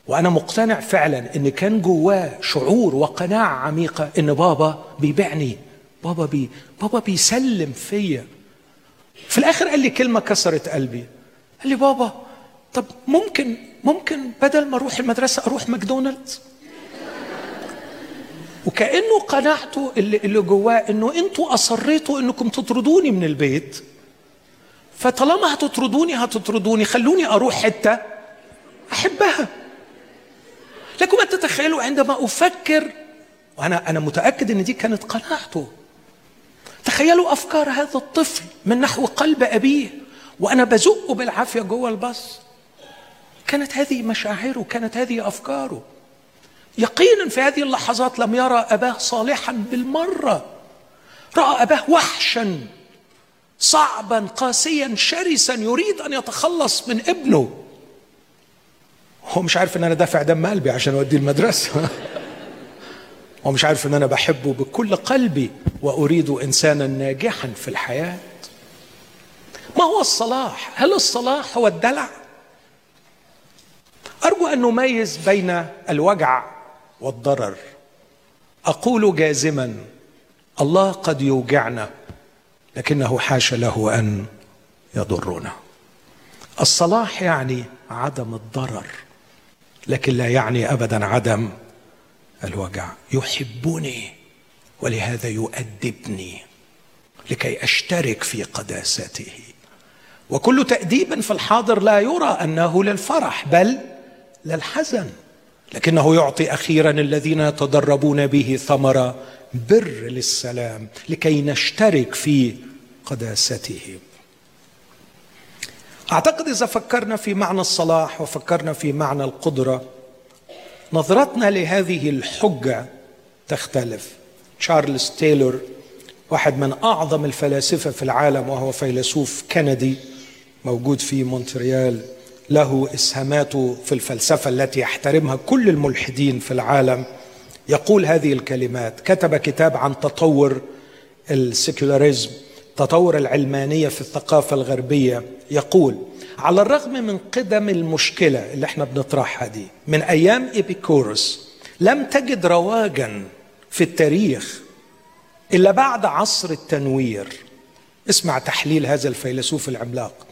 وأنا مقتنع فعلا إن كان جواه شعور وقناعة عميقة إن بابا بيبيعني بابا بي بابا بيسلم فيا. في الآخر قال لي كلمة كسرت قلبي. قال لي بابا طب ممكن ممكن بدل ما أروح المدرسة أروح ماكدونالدز؟ وكأنه قناعته اللي, اللي جواه إنه أنتوا أصريتوا إنكم تطردوني من البيت. فطالما هتطردوني هتطردوني خلوني أروح حتة أحبها. لكم أن تتخيلوا عندما أفكر وأنا أنا متأكد إن دي كانت قناعته. تخيلوا أفكار هذا الطفل من نحو قلب أبيه وأنا بزقه بالعافية جوه الباص. كانت هذه مشاعره كانت هذه أفكاره. يقينا في هذه اللحظات لم يرى أباه صالحا بالمرة. رأى أباه وحشا صعبا قاسيا شرسا يريد أن يتخلص من ابنه. هو مش عارف إن أنا دافع دم قلبي عشان أوديه المدرسة. <laughs> هو مش عارف إن أنا بحبه بكل قلبي وأريد إنسانا ناجحا في الحياة. ما هو الصلاح؟ هل الصلاح هو الدلع؟ أرجو أن نميز بين الوجع والضرر. أقول جازما الله قد يوجعنا لكنه حاش له أن يضرنا. الصلاح يعني عدم الضرر لكن لا يعني ابدا عدم الوجع. يحبني ولهذا يؤدبني لكي أشترك في قداسته. وكل تأديب في الحاضر لا يرى أنه للفرح بل للحزن. لكنه يعطي أخيرا الذين يتدربون به ثمره بر للسلام لكي نشترك في قداسته. أعتقد إذا فكرنا في معنى الصلاح وفكرنا في معنى القدرة نظرتنا لهذه الحجة تختلف. تشارلز تايلور واحد من أعظم الفلاسفة في العالم وهو فيلسوف كندي موجود في مونتريال له إسهاماته في الفلسفة التي يحترمها كل الملحدين في العالم. يقول هذه الكلمات كتب كتاب عن تطور ال secularism تطور العلمانية في الثقافة الغربية. يقول على الرغم من قدم المشكلة اللي إحنا بنطرحها دي من أيام ايبيكورس لم تجد رواجا في التاريخ إلا بعد عصر التنوير. اسمع تحليل هذا الفيلسوف العملاق.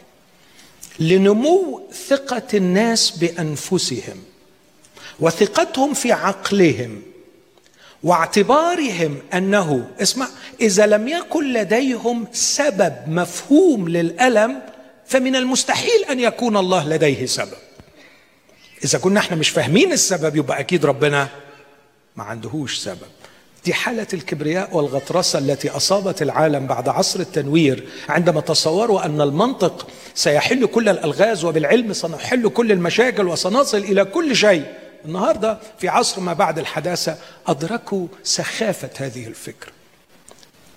لنمو ثقة الناس بأنفسهم وثقتهم في عقلهم واعتبارهم أنه اسمع إذا لم يكن لديهم سبب مفهوم للألم فمن المستحيل أن يكون الله لديه سبب. إذا كنا إحنا مش فاهمين السبب يبقى أكيد ربنا ما عندهوش سبب. دي حالة الكبرياء والغطرسة التي أصابت العالم بعد عصر التنوير عندما تصوروا أن المنطق سيحل كل الألغاز وبالعلم سنحل كل المشاكل وسنصل إلى كل شيء. النهاردة في عصر ما بعد الحداثة أدركوا سخافة هذه الفكرة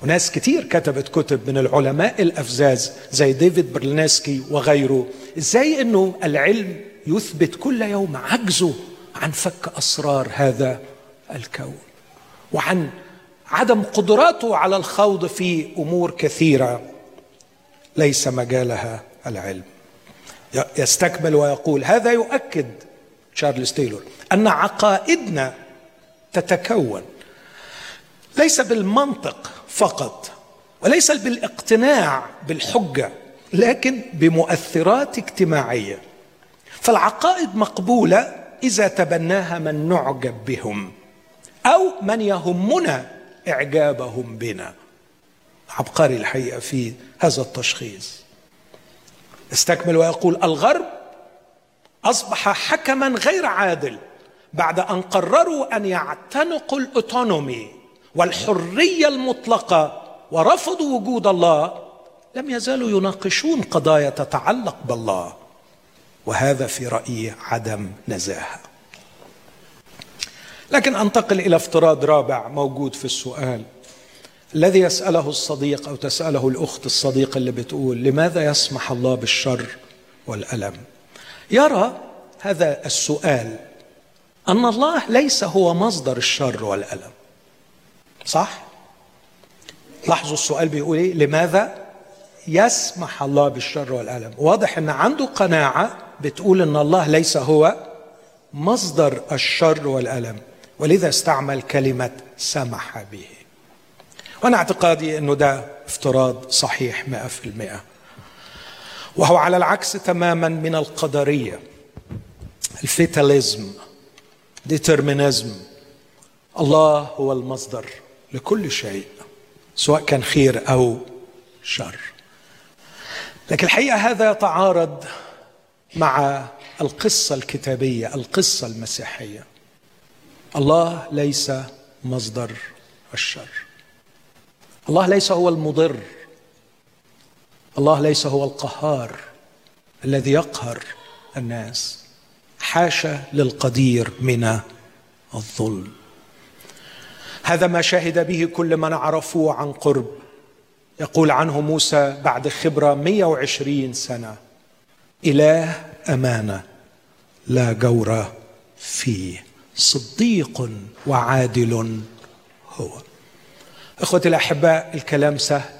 وناس كتير كتبت كتب من العلماء الأفزاز زي ديفيد برلنسكي وغيره إزاي أنه العلم يثبت كل يوم عجزه عن فك أسرار هذا الكون وعن عدم قدراته على الخوض في أمور كثيرة. ليس مجالها العلم. يستكمل ويقول هذا يؤكد تشارلز تايلور أن عقائدنا تتكون. ليس بالمنطق فقط وليس بالاقتناع بالحجة لكن بمؤثرات اجتماعية. فالعقائد مقبولة إذا تبناها من نعجب بهم أو من يهمنا إعجابهم بنا. عبقري الحقيقة في هذا التشخيص. استكمل ويقول الغرب أصبح حكما غير عادل بعد أن قرروا أن يعتنقوا الأوتونومي والحرية المطلقة ورفضوا وجود الله لم يزالوا يناقشون قضايا تتعلق بالله. وهذا في رأيي عدم نزاهة. لكن أنتقل إلى افتراض رابع موجود في السؤال الذي يسأله الصديق أو تسأله الأخت الصديقة اللي بتقول لماذا يسمح الله بالشر والألم؟ يرى هذا السؤال أن الله ليس هو مصدر الشر والألم. صح؟ لاحظوا السؤال بيقول إيه؟ لماذا يسمح الله بالشر والألم؟ واضح إن عنده قناعة بتقول إن الله ليس هو مصدر الشر والألم ولذا استعمل كلمة سمح به. وأنا اعتقادي أنه ده افتراض صحيح مئة في المئة. وهو على العكس تماما من القدرية. الفيتاليزم ديترمينيزم الله هو المصدر. لكل شيء سواء كان خير أو شر. لكن الحقيقة هذا يتعارض مع القصة الكتابية القصة المسيحية. الله ليس مصدر الشر. الله ليس هو المضر. الله ليس هو القهار الذي يقهر الناس. حاشا للقدير من الظلم. هذا ما شهد به كل من عرفوه عن قرب. يقول عنه موسى بعد خبرة 120 سنة. إله أمانة لا جور فيه. صديق وعادل هو. إخوتي الأحباء الكلام سهل.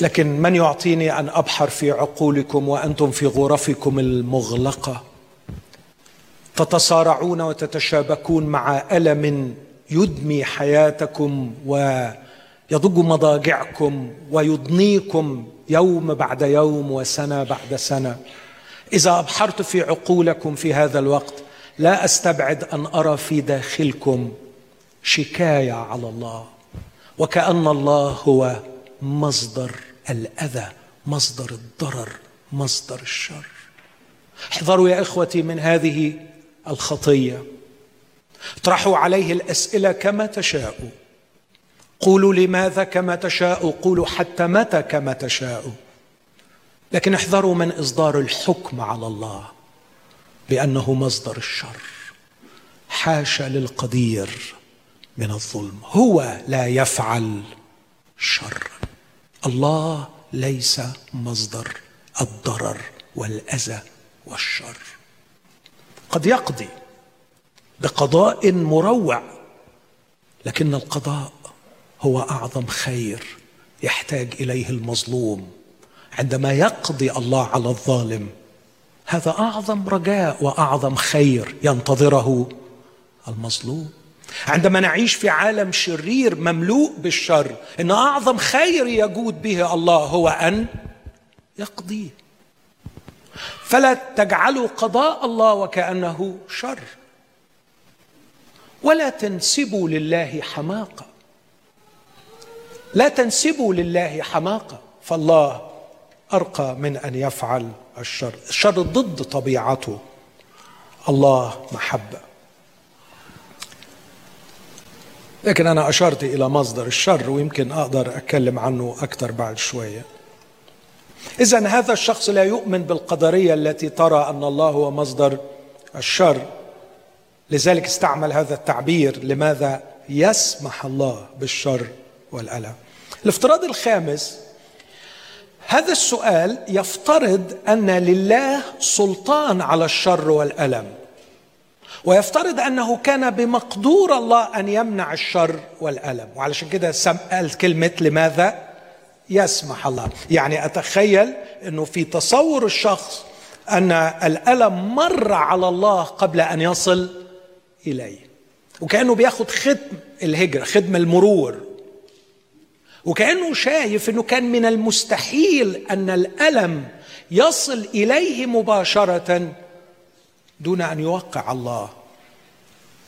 لكن من يعطيني أن أبحر في عقولكم وأنتم في غرفكم المغلقة؟ تتصارعون وتتشابكون مع ألم يدمي حياتكم ويضج مضاجعكم ويضنيكم يوم بعد يوم وسنة بعد سنة. إذا أبحرت في عقولكم في هذا الوقت لا أستبعد أن أرى في داخلكم شكاية على الله وكأن الله هو مصدر الأذى مصدر الضرر مصدر الشر. احذروا يا إخوتي من هذه الخطية. اطرحوا عليه الأسئلة كما تشاءوا قولوا لماذا كما تشاءوا قولوا حتى متى كما تشاءوا لكن احذروا من إصدار الحكم على الله بأنه مصدر الشر. حاشا للقدير من الظلم. هو لا يفعل شرا الله ليس مصدر الضرر والأذى والشر. قد يقضي بقضاء مروع. لكن القضاء هو أعظم خير يحتاج إليه المظلوم عندما يقضي الله على الظالم. هذا أعظم رجاء وأعظم خير ينتظره المظلوم. عندما نعيش في عالم شرير مملوء بالشر إن أعظم خير يجود به الله هو أن يقضيه. فلا تجعلوا قضاء الله وكأنه شر. ولا تنسبوا لله حماقة. لا تنسبوا لله حماقة. فالله أرقى من أن يفعل الشر. الشر ضد طبيعته. الله محبة. لكن أنا أشرت إلى مصدر الشر ويمكن أقدر أتكلم عنه أكثر بعد شوية. إذا هذا الشخص لا يؤمن بالقدرية التي ترى أن الله هو مصدر الشر. لذلك استعمل هذا التعبير لماذا يسمح الله بالشر والألم. الافتراض الخامس هذا السؤال يفترض أن لله سلطان على الشر والألم ويفترض أنه كان بمقدور الله أن يمنع الشر والألم. وعلشان كده قال كلمة لماذا يسمح الله. يعني أتخيل إنه في تصور الشخص أن الألم مر على الله قبل أن يصل إليه. وكأنه بياخد ختم الهجرة ختم المرور. وكأنه شايف إنه كان من المستحيل أن الألم يصل إليه مباشرة دون أن يوقع الله.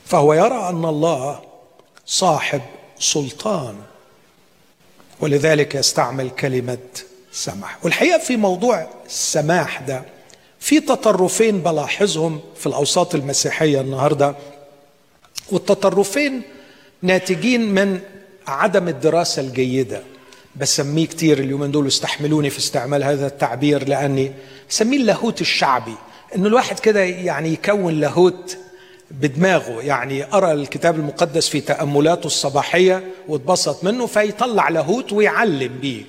فهو يرى أن الله صاحب سلطان. ولذلك يستعمل كلمة سمح والحقيقة في موضوع السماح ده في تطرفين بلاحظهم في الأوساط المسيحية النهارده. والتطرفين ناتجين من عدم الدراسة الجيدة. بسميه كتير اليومين دول استحملوني في استعمال هذا التعبير لأني بسميه اللاهوت الشعبي. إنه الواحد كده يعني يكون لاهوت بدماغه. يعني أرى الكتاب المقدس في تأملاته الصباحية واتبسط منه فيطلع لاهوت ويعلم بيه.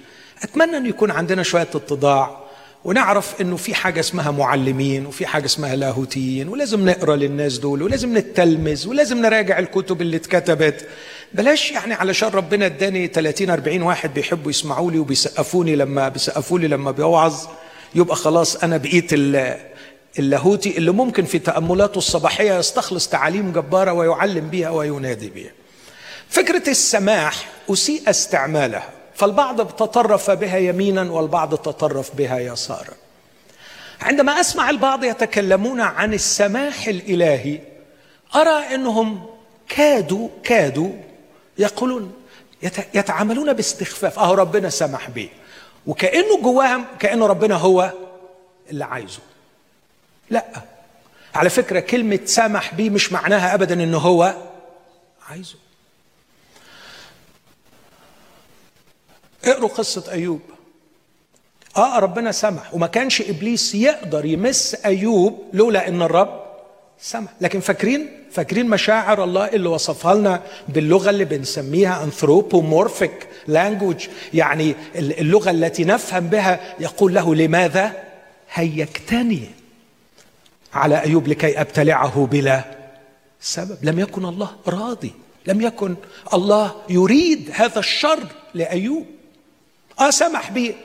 أتمنى أن يكون عندنا شوية اتضاع. ونعرف إنه في حاجة اسمها معلمين وفي حاجة اسمها لاهوتيين ولازم نقرأ للناس دول ولازم نتلمذ ولازم نراجع الكتب اللي اتكتبت. بلاش يعني علشان ربنا اداني 30 40 واحد بيحبوا يسمعوا لي وبيسقفوني لما بيسقفوا لي لما بيوعظ. يبقى خلاص أنا بقيت اللاهوتي اللي ممكن في تأملاته الصباحية يستخلص تعاليم جبارة ويعلم بها وينادي بها. فكرة السماح اسيء استعمالها. فالبعض تطرف بها يمينا والبعض تطرف بها يسارا. عندما أسمع البعض يتكلمون عن السماح الإلهي أرى أنهم كادوا كادوا يقولون يتعاملون باستخفاف. أهو ربنا سمح به وكأنه جواهم كأنه ربنا هو اللي عايزه. لا. على فكرة كلمة سمح به مش معناها ابدا إنه هو عايزه. اقروا قصة أيوب. آه ربنا سمح. وما كانش إبليس يقدر يمس أيوب لولا إن الرب سمح. لكن فاكرين؟ فاكرين مشاعر الله اللي وصفها لنا باللغة اللي بنسميها انثروبومورفيك لانجوج يعني اللغة التي نفهم بها يقول له لماذا؟ هيكتني على أيوب لكي أبتلعه بلا سبب. لم يكن الله راضي. لم يكن الله يريد هذا الشر لأيوب. آه سمح به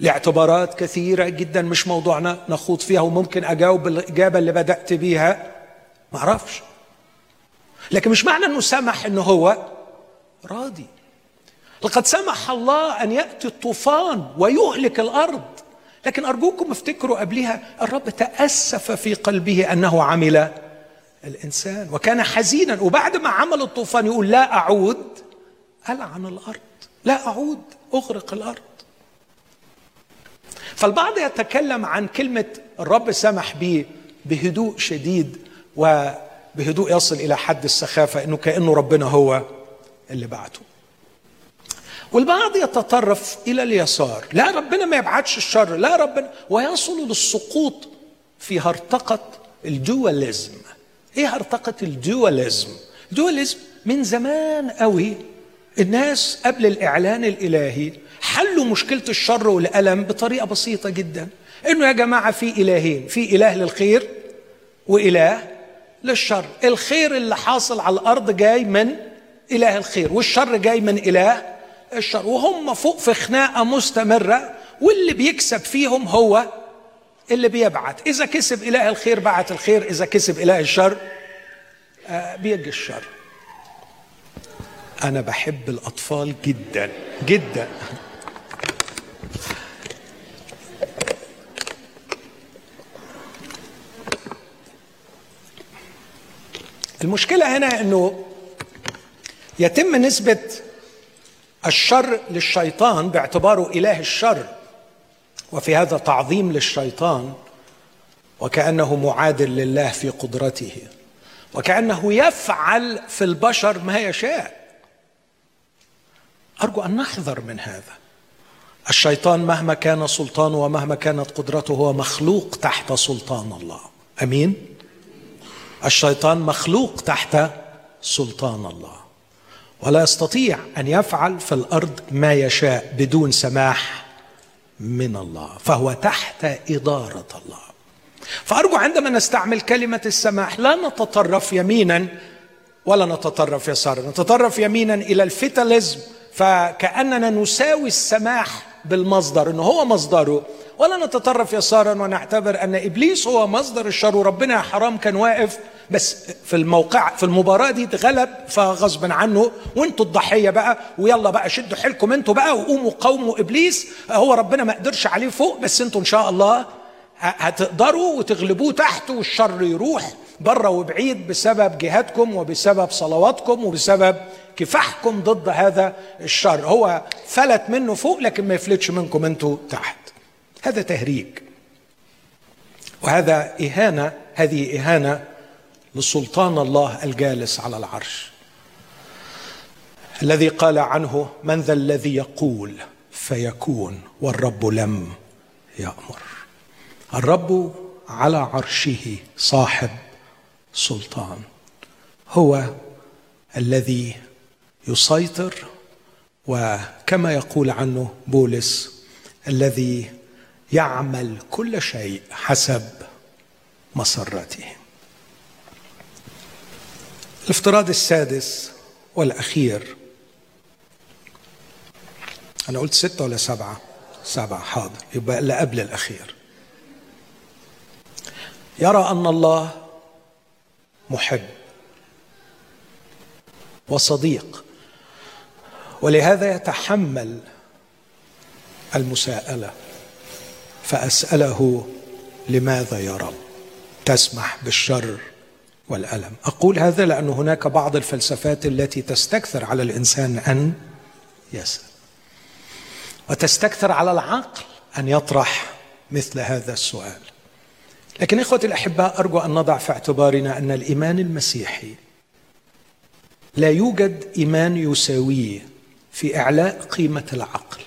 لاعتبارات كثيرة جدا مش موضوعنا نخوض فيها وممكن أجاوب الاجابه اللي بدأت بيها. ما أعرفش. لكن مش معنى إنه سمح إنه هو راضي. لقد سمح الله أن يأتي الطوفان ويهلك الأرض. لكن أرجوكم افتكروا قبلها الرب تأسف في قلبه أنه عمل الإنسان وكان حزينا. وبعد ما عمل الطوفان يقول لا أعود العن الأرض. لا أعود أغرق الأرض. فالبعض يتكلم عن كلمة الرب سمح به بهدوء شديد وبهدوء يصل إلى حد السخافة إنه كأنه ربنا هو اللي بعته. والبعض يتطرف إلى اليسار. لا ربنا ما يبعتش الشر. لا ربنا ويصل للسقوط في هرطقة الدواليزم إيه هرطقة الدواليزم الدواليزم من زمان قوي الناس قبل الإعلان الإلهي حلوا مشكلة الشر والألم بطريقة بسيطة جدا. إنه يا جماعة في إلهين في إله للخير وإله للشر. الخير اللي حاصل على الأرض جاي من إله الخير والشر جاي من إله الشر. وهم فوق في خناقة مستمرة واللي بيكسب فيهم هو اللي بيبعت إذا كسب إله الخير بعت الخير. إذا كسب إله الشر آه بيجي الشر. أنا بحب الأطفال جدا جدا. المشكلة هنا إنه يتم نسبة الشر للشيطان باعتباره إله الشر وفي هذا تعظيم للشيطان وكأنه معادل لله في قدرته وكأنه يفعل في البشر ما يشاء. أرجو أن نحذر من هذا. الشيطان مهما كان سلطانه ومهما كانت قدرته هو مخلوق تحت سلطان الله. أمين؟ الشيطان مخلوق تحت سلطان الله. ولا يستطيع أن يفعل في الأرض ما يشاء بدون سماح من الله فهو تحت إدارة الله. فأرجو عندما نستعمل كلمة السماح لا نتطرف يمينا ولا نتطرف يسارا. نتطرف يمينا إلى الفتاليزم فكأننا نساوي السماح بالمصدر إنه هو مصدره. ولا نتطرف يسارا ونعتبر أن إبليس هو مصدر الشر وربنا حرام كان واقف. بس في الموقع في المباراة دي اتغلب فغصبا عنه. وانتوا الضحية بقى ويلا بقى شدوا حيلكم أنتوا بقى وقوموا قوموا إبليس. هو ربنا ما قدرش عليه فوق بس أنتوا إن شاء الله هتقدروا وتغلبوه تحت والشر يروح. بره وبعيد بسبب جهادكم وبسبب صلواتكم وبسبب كفاحكم ضد هذا الشر. هو فلت منه فوق لكن ما يفلتش منكم أنتوا تحت. هذا تهريج. وهذا إهانة هذه إهانة لسلطان الله الجالس على العرش. الذي قال عنه من ذا الذي يقول فيكون والرب لم يأمر. الرب على عرشه صاحب سلطان. هو الذي يسيطر وكما يقول عنه بولس الذي يعمل كل شيء حسب مسرته الافتراض السادس والأخير. أنا قلت ستة ولا سبعة؟ سبعة حاضر. يبقى اللي قبل الأخير. يرى أن الله محب وصديق. ولهذا يتحمل المساءلة فأسأله لماذا يا رب تسمح بالشر والألم؟ أقول هذا لأن هناك بعض الفلسفات التي تستكثر على الإنسان أن يسأل وتستكثر على العقل أن يطرح مثل هذا السؤال. لكن إخوتي الاحباء أرجو أن نضع في اعتبارنا أن الإيمان المسيحي لا يوجد إيمان يساويه في إعلاء قيمة العقل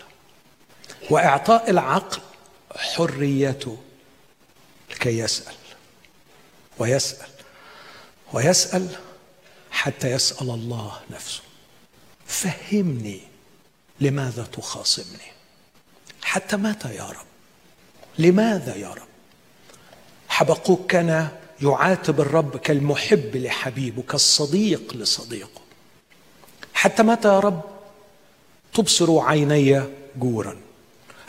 وإعطاء العقل حريته لكي يسأل ويسأل ويسأل حتى يسأل الله نفسه. فهمني لماذا تخاصمني؟ حتى متى يا رب؟ لماذا يا رب؟ حبقوك كان يعاتب الرب كالمحب لحبيبه كالصديق لصديقه. حتى متى يا رب؟ تبصر عيني جورا.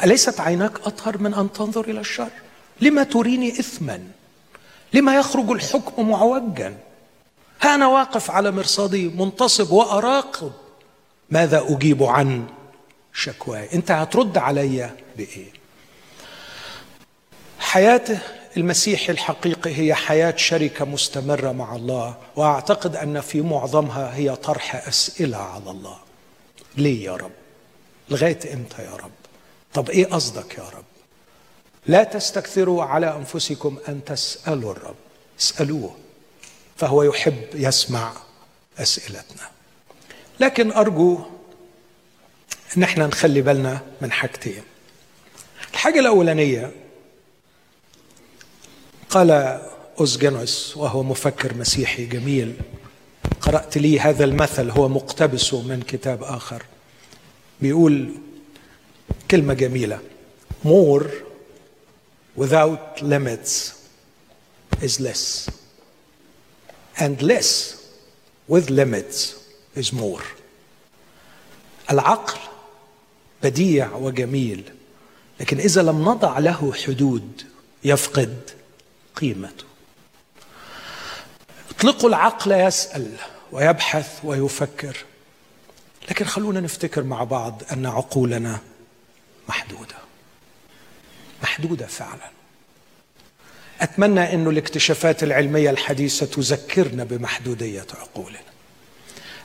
أليست عيناك أطهر من أن تنظر إلى الشر؟ لما تريني إثما؟ لما يخرج الحكم معوجا؟ ها أنا واقف على مرصدي منتصب وأراقب. ماذا أجيب عن شكواي؟ أنت هترد علي بإيه؟ حياته المسيحي الحقيقي هي حياة شركة مستمرة مع الله وأعتقد أن في معظمها هي طرح أسئلة على الله. ليه يا رب؟ لغاية إمتى يا رب؟ طب إيه قصدك يا رب؟ لا تستكثروا على أنفسكم أن تسألوا الرب. اسألوه فهو يحب يسمع أسئلتنا. لكن أرجو أن إحنا نخلي بالنا من حاجتين. الحاجة الأولانية قال أوزجينوس وهو مفكر مسيحي جميل قرأت لي هذا المثل هو مقتبسه من كتاب آخر بيقول كلمة جميلة more without limits is less and less with limits is more. العقل بديع وجميل لكن إذا لم نضع له حدود يفقد قيمته. اطلقوا العقل يسأل ويبحث ويفكر لكن خلونا نفتكر مع بعض أن عقولنا محدودة. محدودة فعلا. أتمنى أن الاكتشافات العلمية الحديثة تذكرنا بمحدودية عقولنا.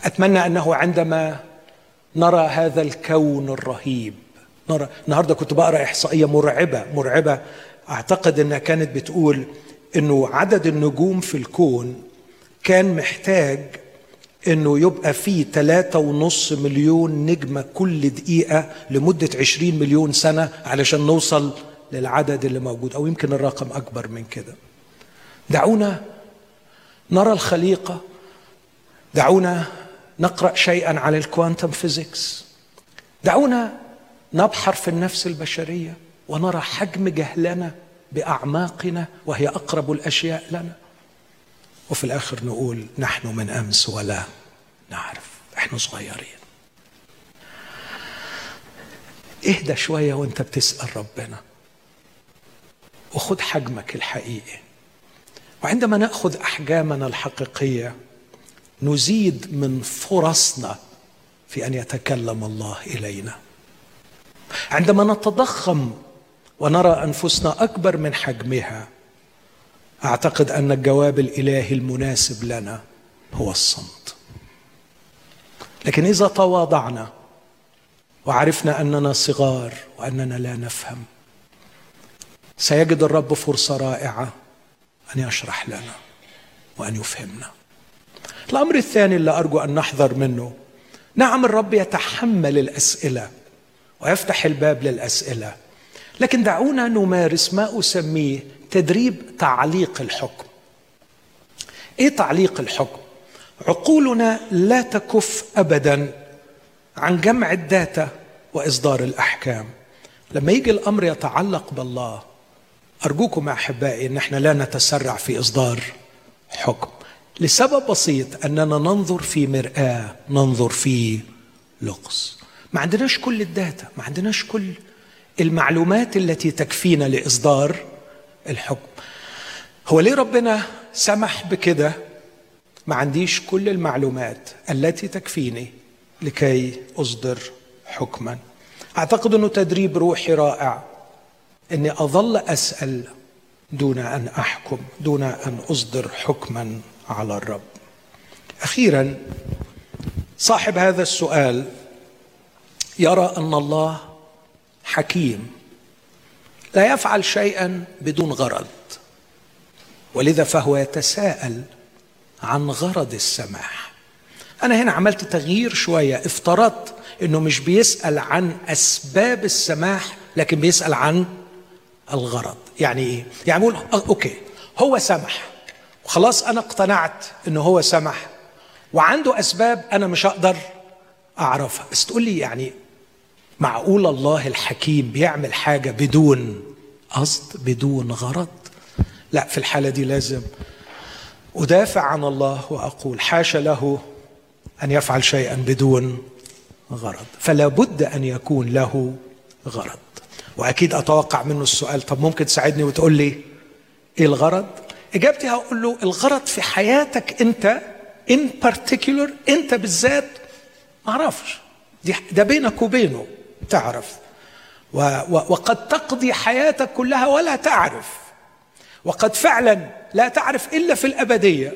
أتمنى أنه عندما نرى هذا الكون الرهيب نرى النهارده كنت بقرأ إحصائية مرعبه مرعبة أعتقد إنها كانت بتقول إنه عدد النجوم في الكون كان محتاج إنه يبقى فيه ثلاثة ونص مليون نجمة كل دقيقة لمدة عشرين مليون سنة علشان نوصل للعدد اللي موجود أو يمكن الرقم أكبر من كده. دعونا نرى الخليقة دعونا نقرأ شيئا على الكوانتم فيزيكس دعونا نبحر في النفس البشرية. ونرى حجم جهلنا بأعماقنا وهي أقرب الأشياء لنا. وفي الآخر نقول نحن من أمس ولا نعرف. إحنا صغيرين. اهدى شوية وانت بتسأل ربنا. وخد حجمك الحقيقي. وعندما نأخذ أحجامنا الحقيقية نزيد من فرصنا في أن يتكلم الله إلينا. عندما نتضخم ونرى أنفسنا أكبر من حجمها. أعتقد أن الجواب الإلهي المناسب لنا هو الصمت. لكن إذا تواضعنا وعرفنا أننا صغار وأننا لا نفهم سيجد الرب فرصة رائعة أن يشرح لنا وأن يفهمنا. الأمر الثاني اللي أرجو أن نحذر منه نعم الرب يتحمل الأسئلة ويفتح الباب للأسئلة لكن دعونا نمارس ما أسميه تدريب تعليق الحكم. إيه تعليق الحكم؟ عقولنا لا تكف ابدا عن جمع الداتا وإصدار الأحكام. لما يجي الأمر يتعلق بالله أرجوكم يا أحبائي إن إحنا لا نتسرع في إصدار حكم. لسبب بسيط أننا ننظر في مرآة ننظر في لغز ما عندناش كل الداتا ما عندناش كل المعلومات التي تكفينا لإصدار الحكم. هو ليه ربنا سمح بكده؟ ما عنديش كل المعلومات التي تكفيني لكي أصدر حكما. أعتقد أنه تدريب روحي رائع. إني أظل أسأل دون أن أحكم دون أن أصدر حكما على الرب. أخيرا صاحب هذا السؤال يرى أن الله حكيم لا يفعل شيئا بدون غرض ولذا فهو يتساءل عن غرض السماح. أنا هنا عملت تغيير شوية افترضت إنه مش بيسأل عن أسباب السماح لكن بيسأل عن الغرض. يعني إيه؟ يعني بقول أوكي هو سمح. وخلاص أنا اقتنعت إنه هو سمح وعنده أسباب أنا مش هقدر أعرفها. بس تقول لي يعني معقول الله الحكيم بيعمل حاجة بدون قصد بدون غرض؟ لا في الحالة دي لازم أدافع عن الله وأقول حاشا له أن يفعل شيئا بدون غرض. فلا بد أن يكون له غرض. وأكيد أتوقع منه السؤال طب ممكن تساعدني وتقول لي إيه الغرض؟ إجابتي هقول له الغرض في حياتك أنت ان بارتيكولر أنت بالذات ما أعرفش دي ده بينك وبينه. تعرف. و و وقد تقضي حياتك كلها ولا تعرف. وقد فعلا لا تعرف إلا في الأبدية.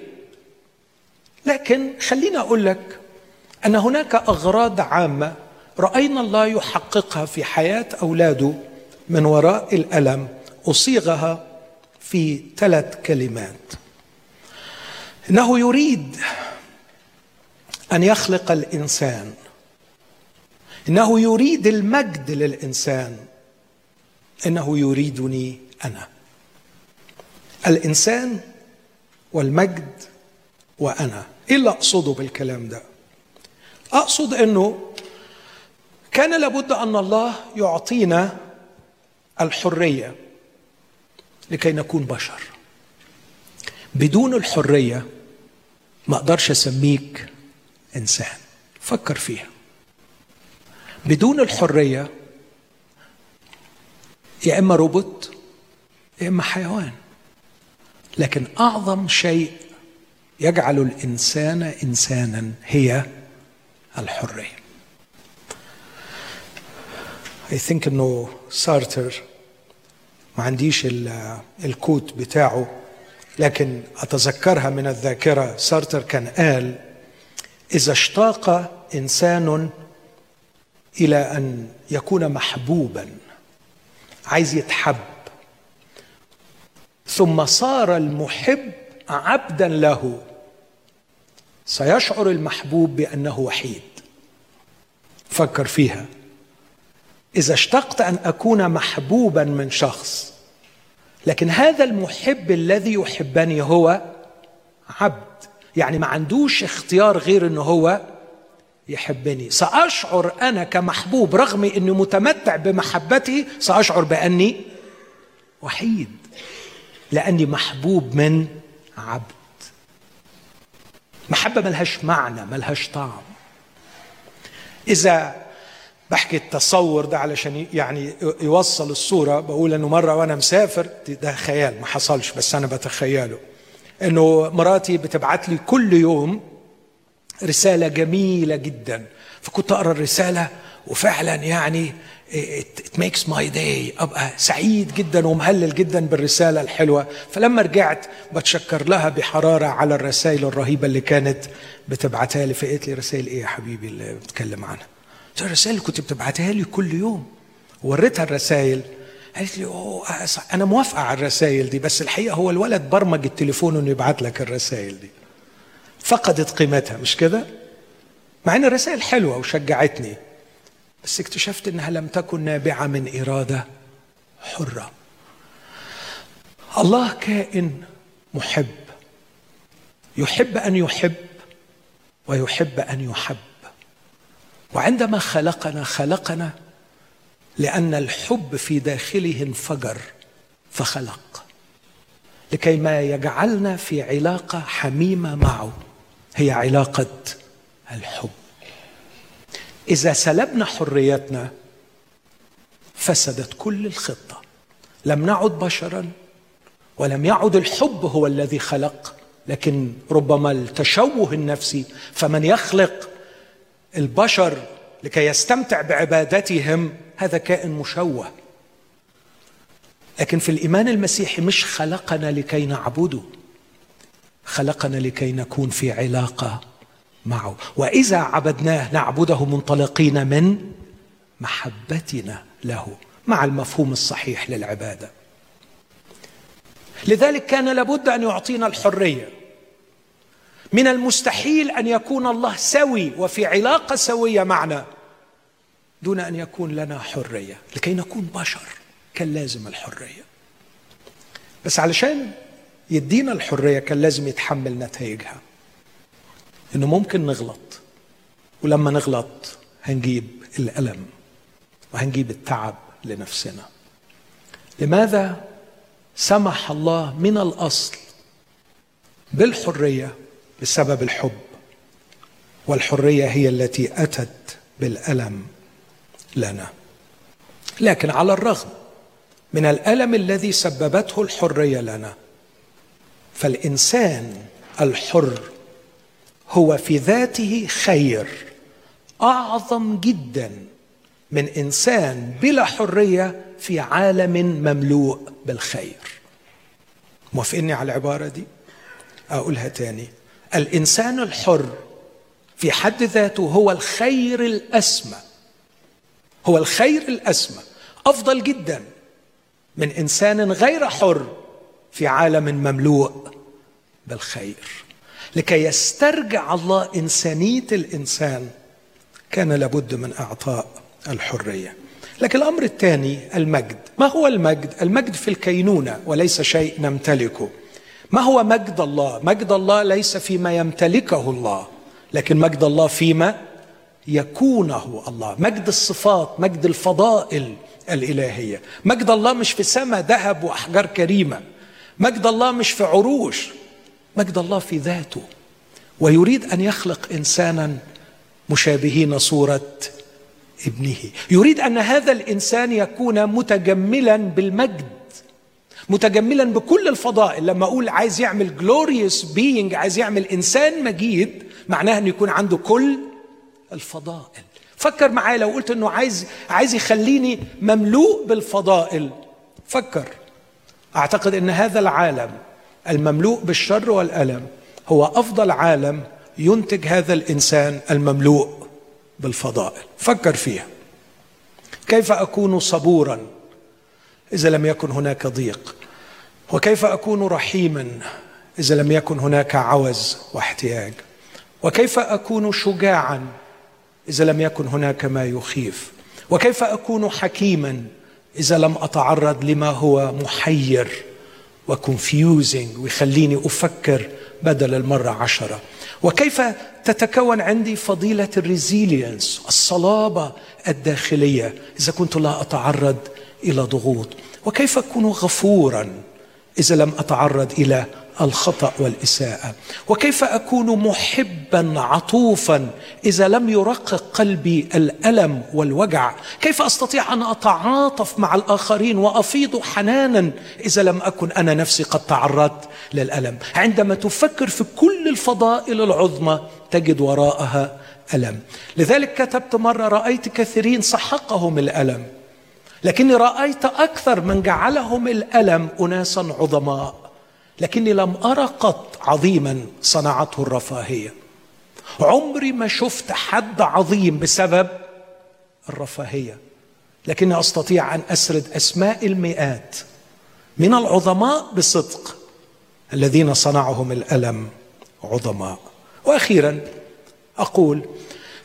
لكن خليني أقول لك أن هناك أغراض عامة رأينا الله يحققها في حياة أولاده من وراء الألم أصيغها في ثلاث كلمات. إنه يريد أن يخلق الإنسان إنه يريد المجد للإنسان. إنه يريدني أنا. الإنسان والمجد وأنا. إيه اللي أقصده بالكلام ده؟ أقصد إنه كان لابد أن الله يعطينا الحرية لكي نكون بشر. بدون الحرية ما أقدرش أسميك إنسان. فكر فيها. بدون الحرية يا إما روبوت يا إما حيوان. لكن أعظم شيء يجعل الإنسان إنسانا هي الحرية. I think إنه سارتر ما عنديش الكوت بتاعه لكن أتذكرها من الذاكرة. سارتر كان قال إذا اشتاق إنسان إلى أن يكون محبوبا عايز يتحب. ثم صار المحب عبدا له. سيشعر المحبوب بأنه وحيد. فكر فيها. إذا اشتقت أن أكون محبوبا من شخص لكن هذا المحب الذي يحبني هو عبد. يعني ما عندوش اختيار غير إنه هو يحبني. سأشعر أنا كمحبوب رغم إني متمتع بمحبته سأشعر بأني وحيد لأني محبوب من عبد. محبة ملهاش معنى ملهاش طعم. إذا بحكي التصور ده علشان يعني يوصل الصورة بقول إنه مرة وأنا مسافر ده خيال ما حصلش بس أنا بتخيله. إنه مراتي بتبعت لي كل يوم رسالة جميلة جدا. فكنت أقرأ الرسالة وفعلا يعني it makes my day. أبقى سعيد جدا ومهلل جدا بالرسالة الحلوة. فلما رجعت بتشكر لها بحرارة على الرسائل الرهيبة اللي كانت بتبعتها لي. فقالت لي رسائل إيه يا حبيبي اللي بتكلم عنها؟ الرسائل اللي كنت بتبعتها لي كل يوم. وريتها الرسائل. قالت لي أوه أنا موافقة على الرسائل دي بس الحقيقة هو الولد برمج التليفون إنه يبعت لك الرسائل دي. فقدت قيمتها مش كده؟ مع إن الرسائل حلوة وشجعتني بس اكتشفت إنها لم تكن نابعة من إرادة حرة. الله كائن محب. يحب أن يحب ويحب أن يحب. وعندما خلقنا خلقنا لأن الحب في داخله انفجر فخلق لكي ما يجعلنا في علاقة حميمة معه. هي علاقة الحب. إذا سلبنا حريتنا فسدت كل الخطة. لم نعد بشرا ولم يعد الحب هو الذي خلق لكن ربما التشوه النفسي فمن يخلق البشر لكي يستمتع بعبادتهم هذا كائن مشوه. لكن في الإيمان المسيحي مش خلقنا لكي نعبده. خلقنا لكي نكون في علاقة معه. وإذا عبدناه نعبده منطلقين من محبتنا له مع المفهوم الصحيح للعبادة. لذلك كان لابد أن يعطينا الحرية. من المستحيل أن يكون الله سوي وفي علاقة سوية معنا دون أن يكون لنا حرية. لكي نكون بشر كان لازم الحرية. بس علشان يدينا الحرية كان لازم يتحمل نتائجها. إنه ممكن نغلط ولما نغلط هنجيب الألم وهنجيب التعب لنفسنا. لماذا سمح الله من الأصل بالحرية بسبب الحب؟ والحرية هي التي أتت بالألم لنا. لكن على الرغم من الألم الذي سببته الحرية لنا فالإنسان الحر هو في ذاته خير أعظم جدا من إنسان بلا حرية في عالم مملوء بالخير. موافقني على العبارة دي؟ أقولها تاني. الإنسان الحر في حد ذاته هو الخير الأسمى. هو الخير الأسمى أفضل جدا من إنسان غير حر في عالم مملوء بالخير. لكي يسترجع الله إنسانية الإنسان كان لابد من إعطاء الحرية. لكن الأمر الثاني المجد. ما هو المجد؟ المجد في الكينونة وليس شيء نمتلكه. ما هو مجد الله؟ مجد الله ليس فيما يمتلكه الله لكن مجد الله فيما يكونه الله. مجد الصفات مجد الفضائل الإلهية. مجد الله مش في سماء ذهب وأحجار كريمة. مجد الله مش في عروش مجد الله في ذاته. ويريد أن يخلق إنسانا مشابهين صورة ابنه. يريد أن هذا الإنسان يكون متجملا بالمجد متجملا بكل الفضائل. لما أقول عايز يعمل جلوريوس بينج عايز يعمل إنسان مجيد معناها إنه يكون عنده كل الفضائل. فكر معايا لو قلت إنه عايز عايز يخليني مملوء بالفضائل. فكر. أعتقد إن هذا العالم المملوء بالشر والألم هو أفضل عالم ينتج هذا الإنسان المملوء بالفضائل. فكر فيها. كيف أكون صبورا إذا لم يكن هناك ضيق؟ وكيف أكون رحيما إذا لم يكن هناك عوز واحتياج؟ وكيف أكون شجاعا إذا لم يكن هناك ما يخيف؟ وكيف أكون حكيما إذا لم أتعرض لما هو محير و confusing ويخليني أفكر بدل المرة عشرة. وكيف تتكون عندي فضيلة ال resilience الصلابة الداخلية إذا كنت لا أتعرض إلى ضغوط؟ وكيف أكون غفورا؟ إذا لم أتعرض إلى الخطأ والإساءة. وكيف أكون محبا عطوفا إذا لم يرقق قلبي الألم والوجع؟ كيف أستطيع أن أتعاطف مع الآخرين وأفيض حنانا إذا لم أكن أنا نفسي قد تعرضت للألم؟ عندما تفكر في كل الفضائل العظمى تجد وراءها ألم. لذلك كتبت مرة رأيت كثيرين سحقهم الألم. لكني رأيت أكثر من جعلهم الألم اناسا عظماء لكني لم ارى قط عظيما صنعته الرفاهية. عمري ما شفت حد عظيم بسبب الرفاهية لكني أستطيع أن أسرد أسماء المئات من العظماء بصدق الذين صنعهم الألم عظماء. وأخيرا أقول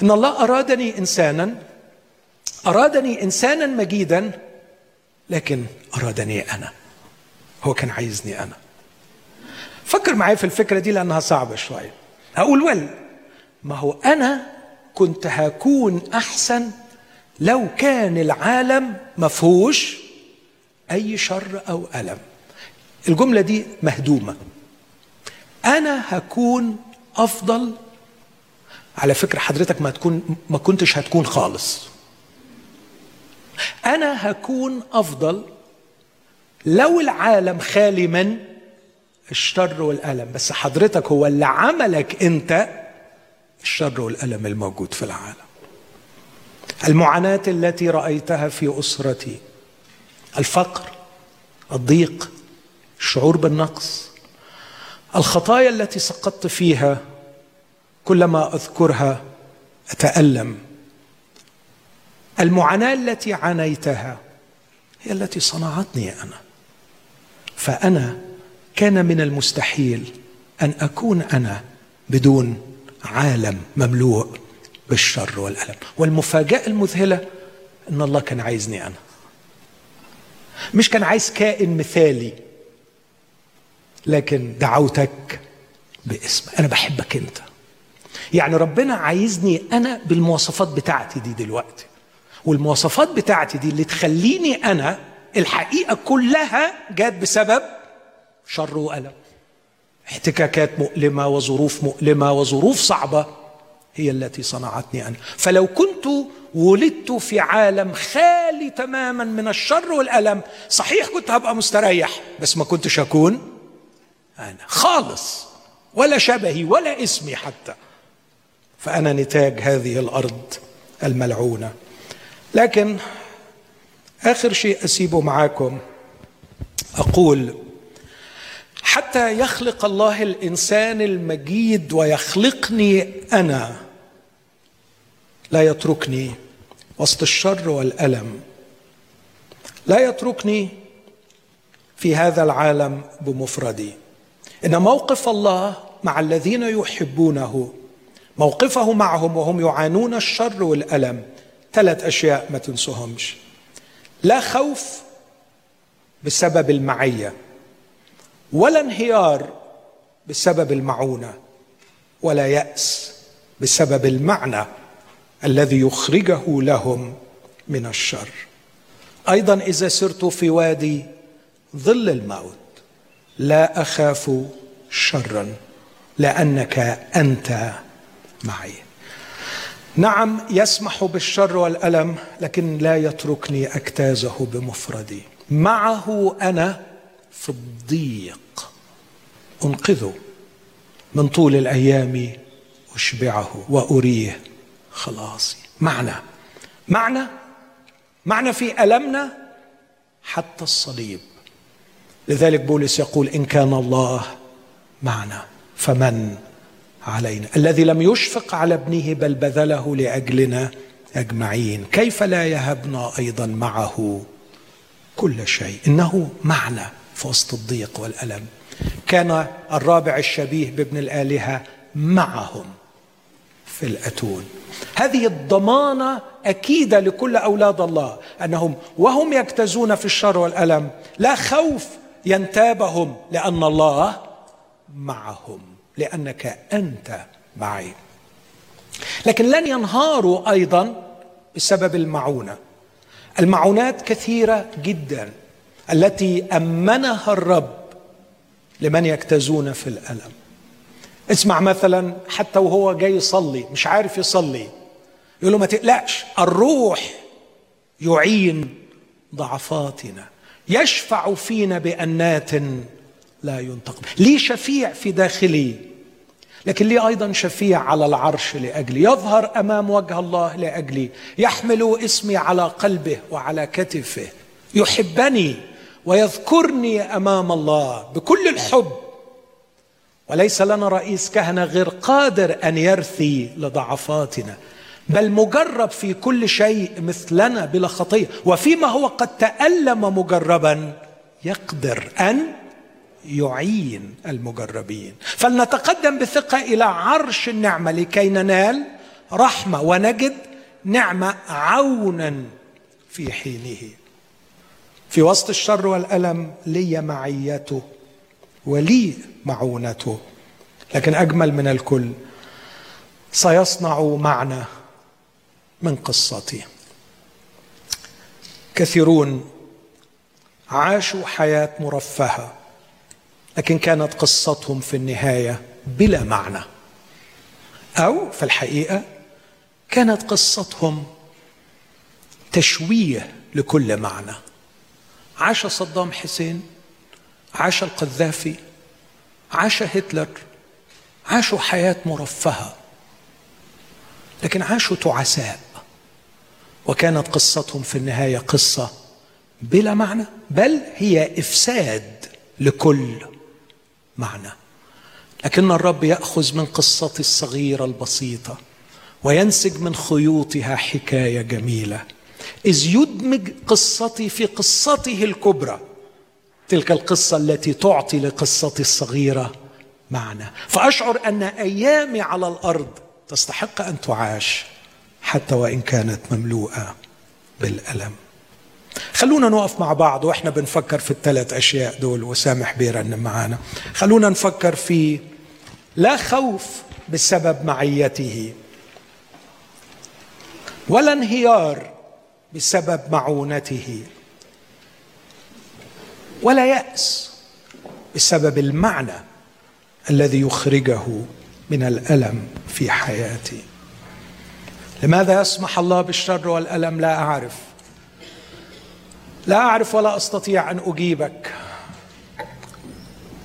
إن الله أرادني انسانا أرادني إنسانا مجيدا لكن أرادني أنا. هو كان عايزني أنا. فكر معايا في الفكرة دي لأنها صعبة شوية. هقول ول ما هو أنا كنت هكون أحسن لو كان العالم مفهوش أي شر أو ألم. الجملة دي مهدومة. أنا هكون أفضل. على فكرة حضرتك ما تكون ما كنتش هتكون خالص. أنا هكون أفضل لو العالم خالي من الشر والألم. بس حضرتك هو اللي عملك أنت الشر والألم الموجود في العالم. المعاناة التي رأيتها في أسرتي الفقر الضيق الشعور بالنقص الخطايا التي سقطت فيها كلما أذكرها أتألم. المعاناة التي عانيتها هي التي صنعتني أنا. فأنا كان من المستحيل أن أكون أنا بدون عالم مملوء بالشر والألم. والمفاجأة المذهلة أن الله كان عايزني أنا. مش كان عايز كائن مثالي لكن دعوتك باسم أنا بحبك أنت. يعني ربنا عايزني أنا بالمواصفات بتاعتي دي دلوقتي. والمواصفات بتاعتي دي اللي تخليني أنا الحقيقة كلها جات بسبب شر وألم. احتكاكات مؤلمة وظروف مؤلمة وظروف صعبة هي التي صنعتني أنا. فلو كنت ولدت في عالم خالي تماما من الشر والألم صحيح كنت هبقى مستريح بس ما كنتش أكون أنا. خالص. ولا شبهي ولا اسمي حتى. فأنا نتاج هذه الأرض الملعونة. لكن آخر شيء أسيبه معاكم. أقول حتى يخلق الله الإنسان المجيد ويخلقني أنا لا يتركني وسط الشر والألم. لا يتركني في هذا العالم بمفردي. إن موقف الله مع الذين يحبونه موقفه معهم وهم يعانون الشر والألم ثلاث أشياء ما تنسوهمش. لا خوف بسبب المعية ولا انهيار بسبب المعونة ولا يأس بسبب المعنى الذي يخرجه لهم من الشر. أيضا إذا سرت في وادي ظل الموت لا أخاف شرا لأنك أنت معي. نعم يسمح بالشر والألم لكن لا يتركني أجتازه بمفردي. معه أنا في الضيق. أنقذه من طول الأيام أشبعه وأريه خلاصي. معنى معنى معنى في ألمنا حتى الصليب. لذلك بولس يقول إن كان الله معنا فمن علينا. الذي لم يشفق على ابنه بل بذله لأجلنا أجمعين. كيف لا يهبنا أيضا معه كل شيء؟ إنه معنا في وسط الضيق والألم. كان الرابع الشبيه بابن الآلهة معهم في الأتون. هذه الضمانة أكيدة لكل أولاد الله أنهم وهم يجتازون في الشر والألم لا خوف ينتابهم لأن الله معهم. لأنك أنت معي. لكن لن ينهاروا أيضا بسبب المعونة. المعونات كثيرة جدا التي أمنها الرب لمن يجتازون في الألم. اسمع مثلا حتى وهو جاي يصلي مش عارف يصلي يقول له ما تقلقش الروح يعين ضعفاتنا يشفع فينا بأنات لا ينطق لي شفيع في داخلي لكن لي أيضا شفيع على العرش لأجلي. يظهر أمام وجه الله لأجلي. يحمل اسمي على قلبه وعلى كتفه. يحبني ويذكرني أمام الله بكل الحب. وليس لنا رئيس كهنة غير قادر أن يرثي لضعفاتنا. بل مجرب في كل شيء مثلنا بلا خطية. وفيما هو قد تألم مجربا يقدر أن يعين المجربين. فلنتقدم بثقة إلى عرش النعمة لكي ننال رحمة ونجد نعمة عونا في حينه. في وسط الشر والألم لي معيته ولي معونته. لكن أجمل من الكل سيصنع معنا من قصتي. كثيرون عاشوا حياة مرفهة. لكن كانت قصتهم في النهاية بلا معنى. أو في الحقيقة كانت قصتهم تشويه لكل معنى. عاش صدام حسين عاش القذافي عاش هتلر عاشوا حياة مرفهة لكن عاشوا تعساء. وكانت قصتهم في النهاية قصة بلا معنى بل هي إفساد لكل معنى لكن الرب يأخذ من قصتي الصغيرة البسيطة وينسج من خيوطها حكاية جميلة. إذ يدمج قصتي في قصته الكبرى. تلك القصة التي تعطي لقصتي الصغيرة معنى. فأشعر أن أيامي على الأرض تستحق أن تعاش حتى وإن كانت مملوءة بالألم. خلونا نقف مع بعض وإحنا بنفكر في الثلاث أشياء دول وسامح بيرن معانا. خلونا نفكر في لا خوف بسبب معيته ولا انهيار بسبب معونته ولا يأس بسبب المعنى الذي يخرجه من الألم في حياتي. لماذا يسمح الله بالشر والألم؟ لا أعرف. لا أعرف ولا أستطيع أن أجيبك.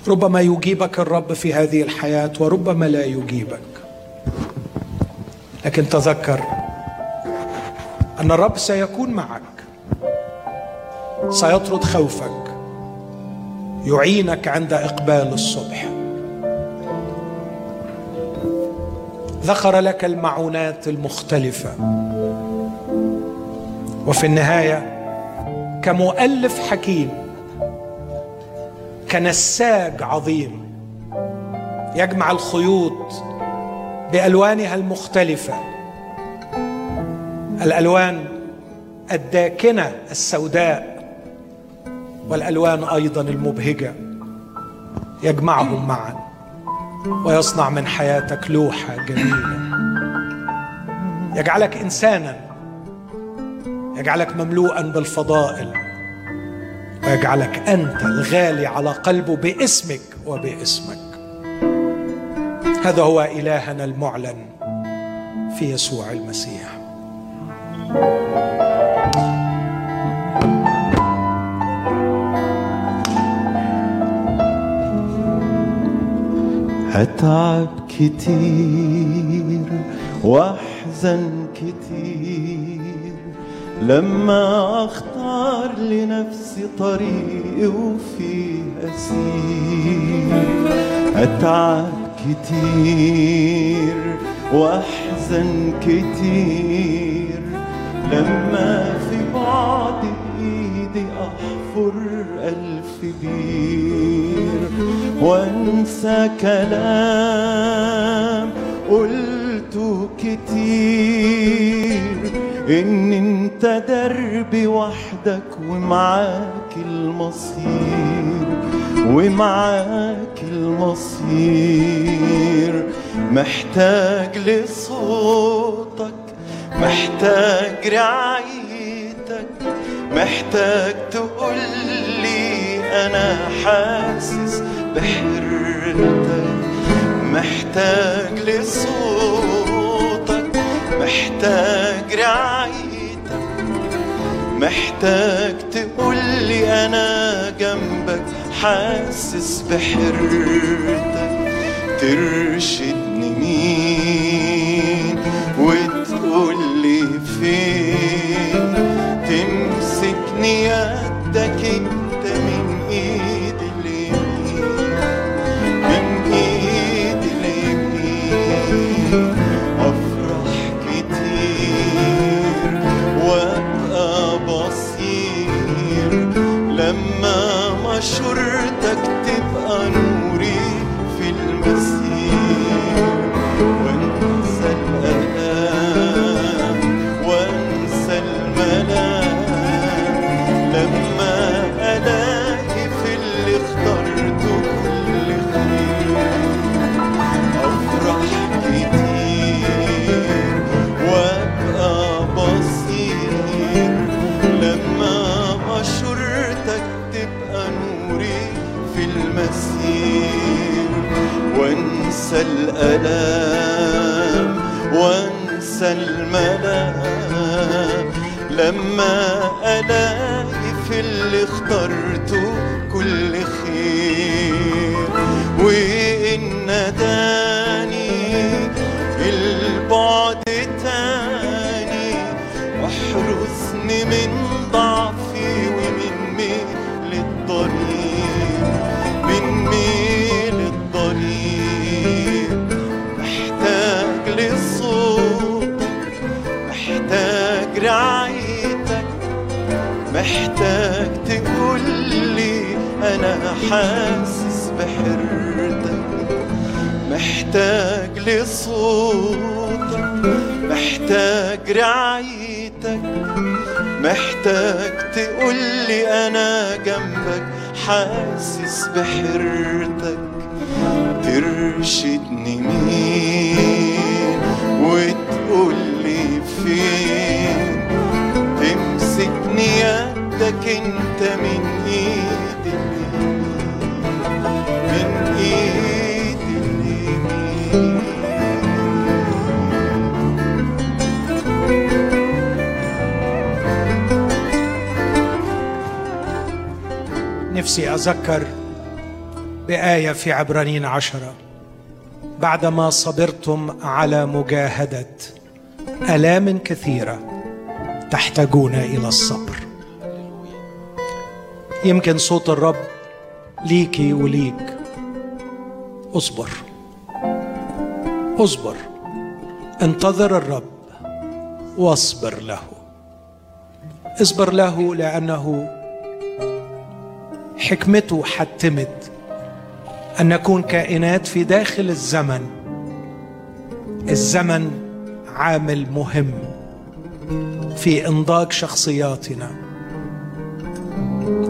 ربما يجيبك الرب في هذه الحياة وربما لا يجيبك. لكن تذكر أن الرب سيكون معك. سيطرد خوفك. يعينك عند إقبال الصبح. ذكر لك المعونات المختلفة. وفي النهاية كمؤلف حكيم كنساج عظيم يجمع الخيوط بألوانها المختلفة. الألوان الداكنة السوداء والألوان أيضا المبهجة. يجمعهم معا ويصنع من حياتك لوحة جميلة. يجعلك انسانا. يجعلك مملوءا بالفضائل. ويجعلك أنت الغالي على قلبه باسمك وباسمك. هذا هو إلهنا المعلن في يسوع المسيح. أتعب كتير وأحزن لما أختار لنفسي طريق وفيه أسير أتعب كتير وأحزن كتير. لما في بعض إيدي أحفر ألف بير وأنسى كلام قلت افتكرته كتير. إن أنت دربي وحدك ومعاك المصير ومعاك المصير. محتاج لصوتك محتاج رعايتك محتاج تقول لي أنا حاسس بحرتك محتاج لصوتك محتاج محتاج تقول لي أنا جنبك حاسس بحرتك ترشدني مين؟ وتقول لي فين؟ تمسكني يدك الالام وانسى الملام لما الاقي في اللي اخترته حاسس بحرتك محتاج لصوتك محتاج رعايتك محتاج تقول لي أنا جنبك حاسس بحرتك ترشدني مين نفسي أذكر بآية في عبرانيين عشرة. بعدما صبرتم على مجاهدة آلام كثيرة تحتاجون إلى الصبر. يمكن صوت الرب ليكي وليك. اصبر. اصبر. انتظر الرب واصبر له. اصبر له لأنه حكمته حتمت أن نكون كائنات في داخل الزمن. الزمن عامل مهم في إنضاج شخصياتنا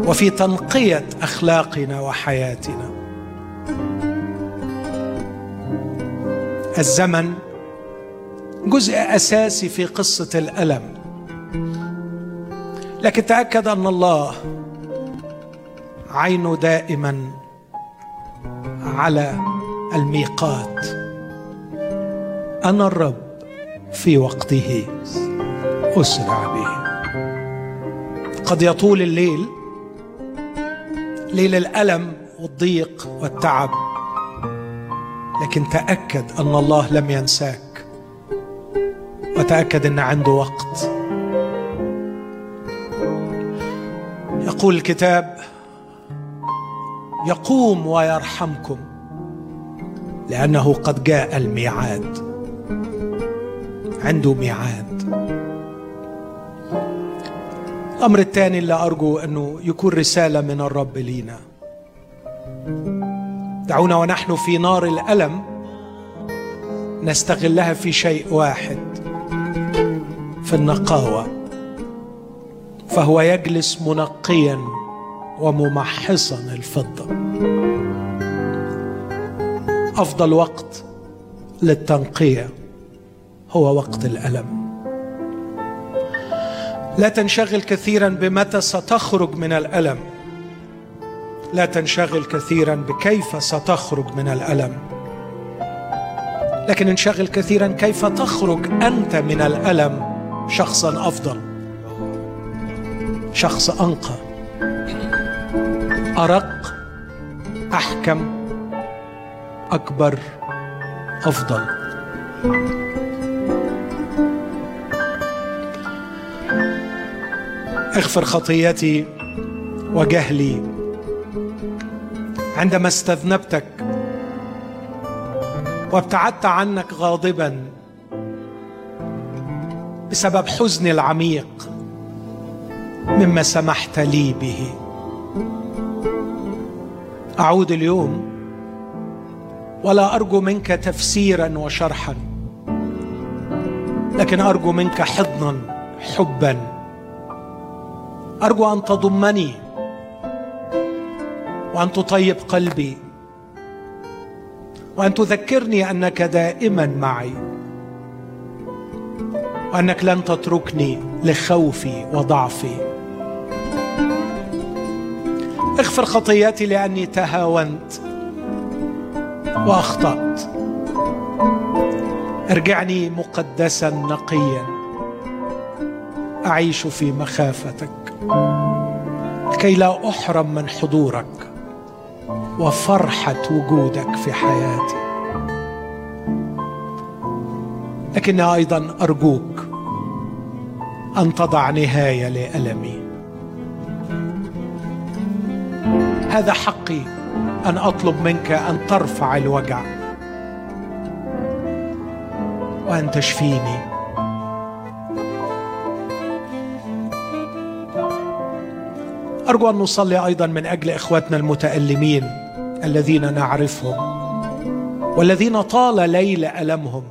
وفي تنقية أخلاقنا وحياتنا. الزمن جزء أساسي في قصة الألم. لكن تأكد أن الله عينه دائما على الميقات. أنا الرب في وقته أسرع به. قد يطول الليل ليل الألم والضيق والتعب لكن تأكد أن الله لم ينساك وتأكد أن عنده وقت. يقول الكتاب يقوم ويرحمكم لأنه قد جاء الميعاد. عنده ميعاد. الأمر الثاني اللي أرجو أنه يكون رسالة من الرب لينا. دعونا ونحن في نار الألم نستغلها في شيء واحد في النقاوة فهو يجلس منقيا. وممحصا الفضة. أفضل وقت للتنقيه هو وقت الألم. لا تنشغل كثيرا بمتى ستخرج من الألم. لا تنشغل كثيرا بكيف ستخرج من الألم. لكن انشغل كثيرا كيف تخرج أنت من الألم. شخصا أفضل. شخص أنقى. أرق أحكم أكبر أفضل. اغفر خطيتي وجهلي. عندما استذنبتك وابتعدت عنك غاضبا بسبب حزني العميق مما سمحت لي به. أعود اليوم ولا أرجو منك تفسيرا وشرحا لكن أرجو منك حضنا حبا. أرجو أن تضمني وأن تطيب قلبي وأن تذكرني أنك دائما معي وأنك لن تتركني لخوفي وضعفي. اغفر خطياتي لأني تهاونت وأخطأت. ارجعني مقدسا نقيا. أعيش في مخافتك. كي لا أحرم من حضورك وفرحة وجودك في حياتي. لكني أيضا أرجوك أن تضع نهاية لألمي. هذا حقي أن أطلب منك أن ترفع الوجع وأن تشفيني. أرجو أن نصلي أيضا من أجل إخواتنا المتألمين الذين نعرفهم والذين طال ليل ألمهم.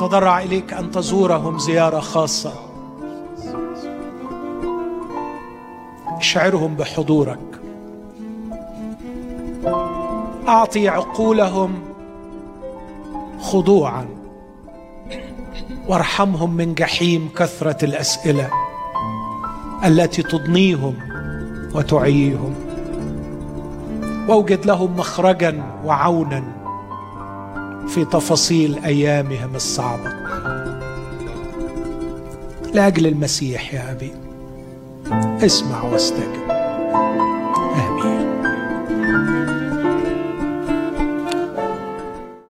تضرع إليك أن تزورهم زيارة خاصة. أشعرهم بحضورك. أعطي عقولهم خضوعا. وارحمهم من جحيم كثرة الأسئلة التي تضنيهم وتعييهم. وأوجد لهم مخرجا وعونا في تفاصيل أيامهم الصعبه لأجل المسيح يا أبي. اسمع واستجب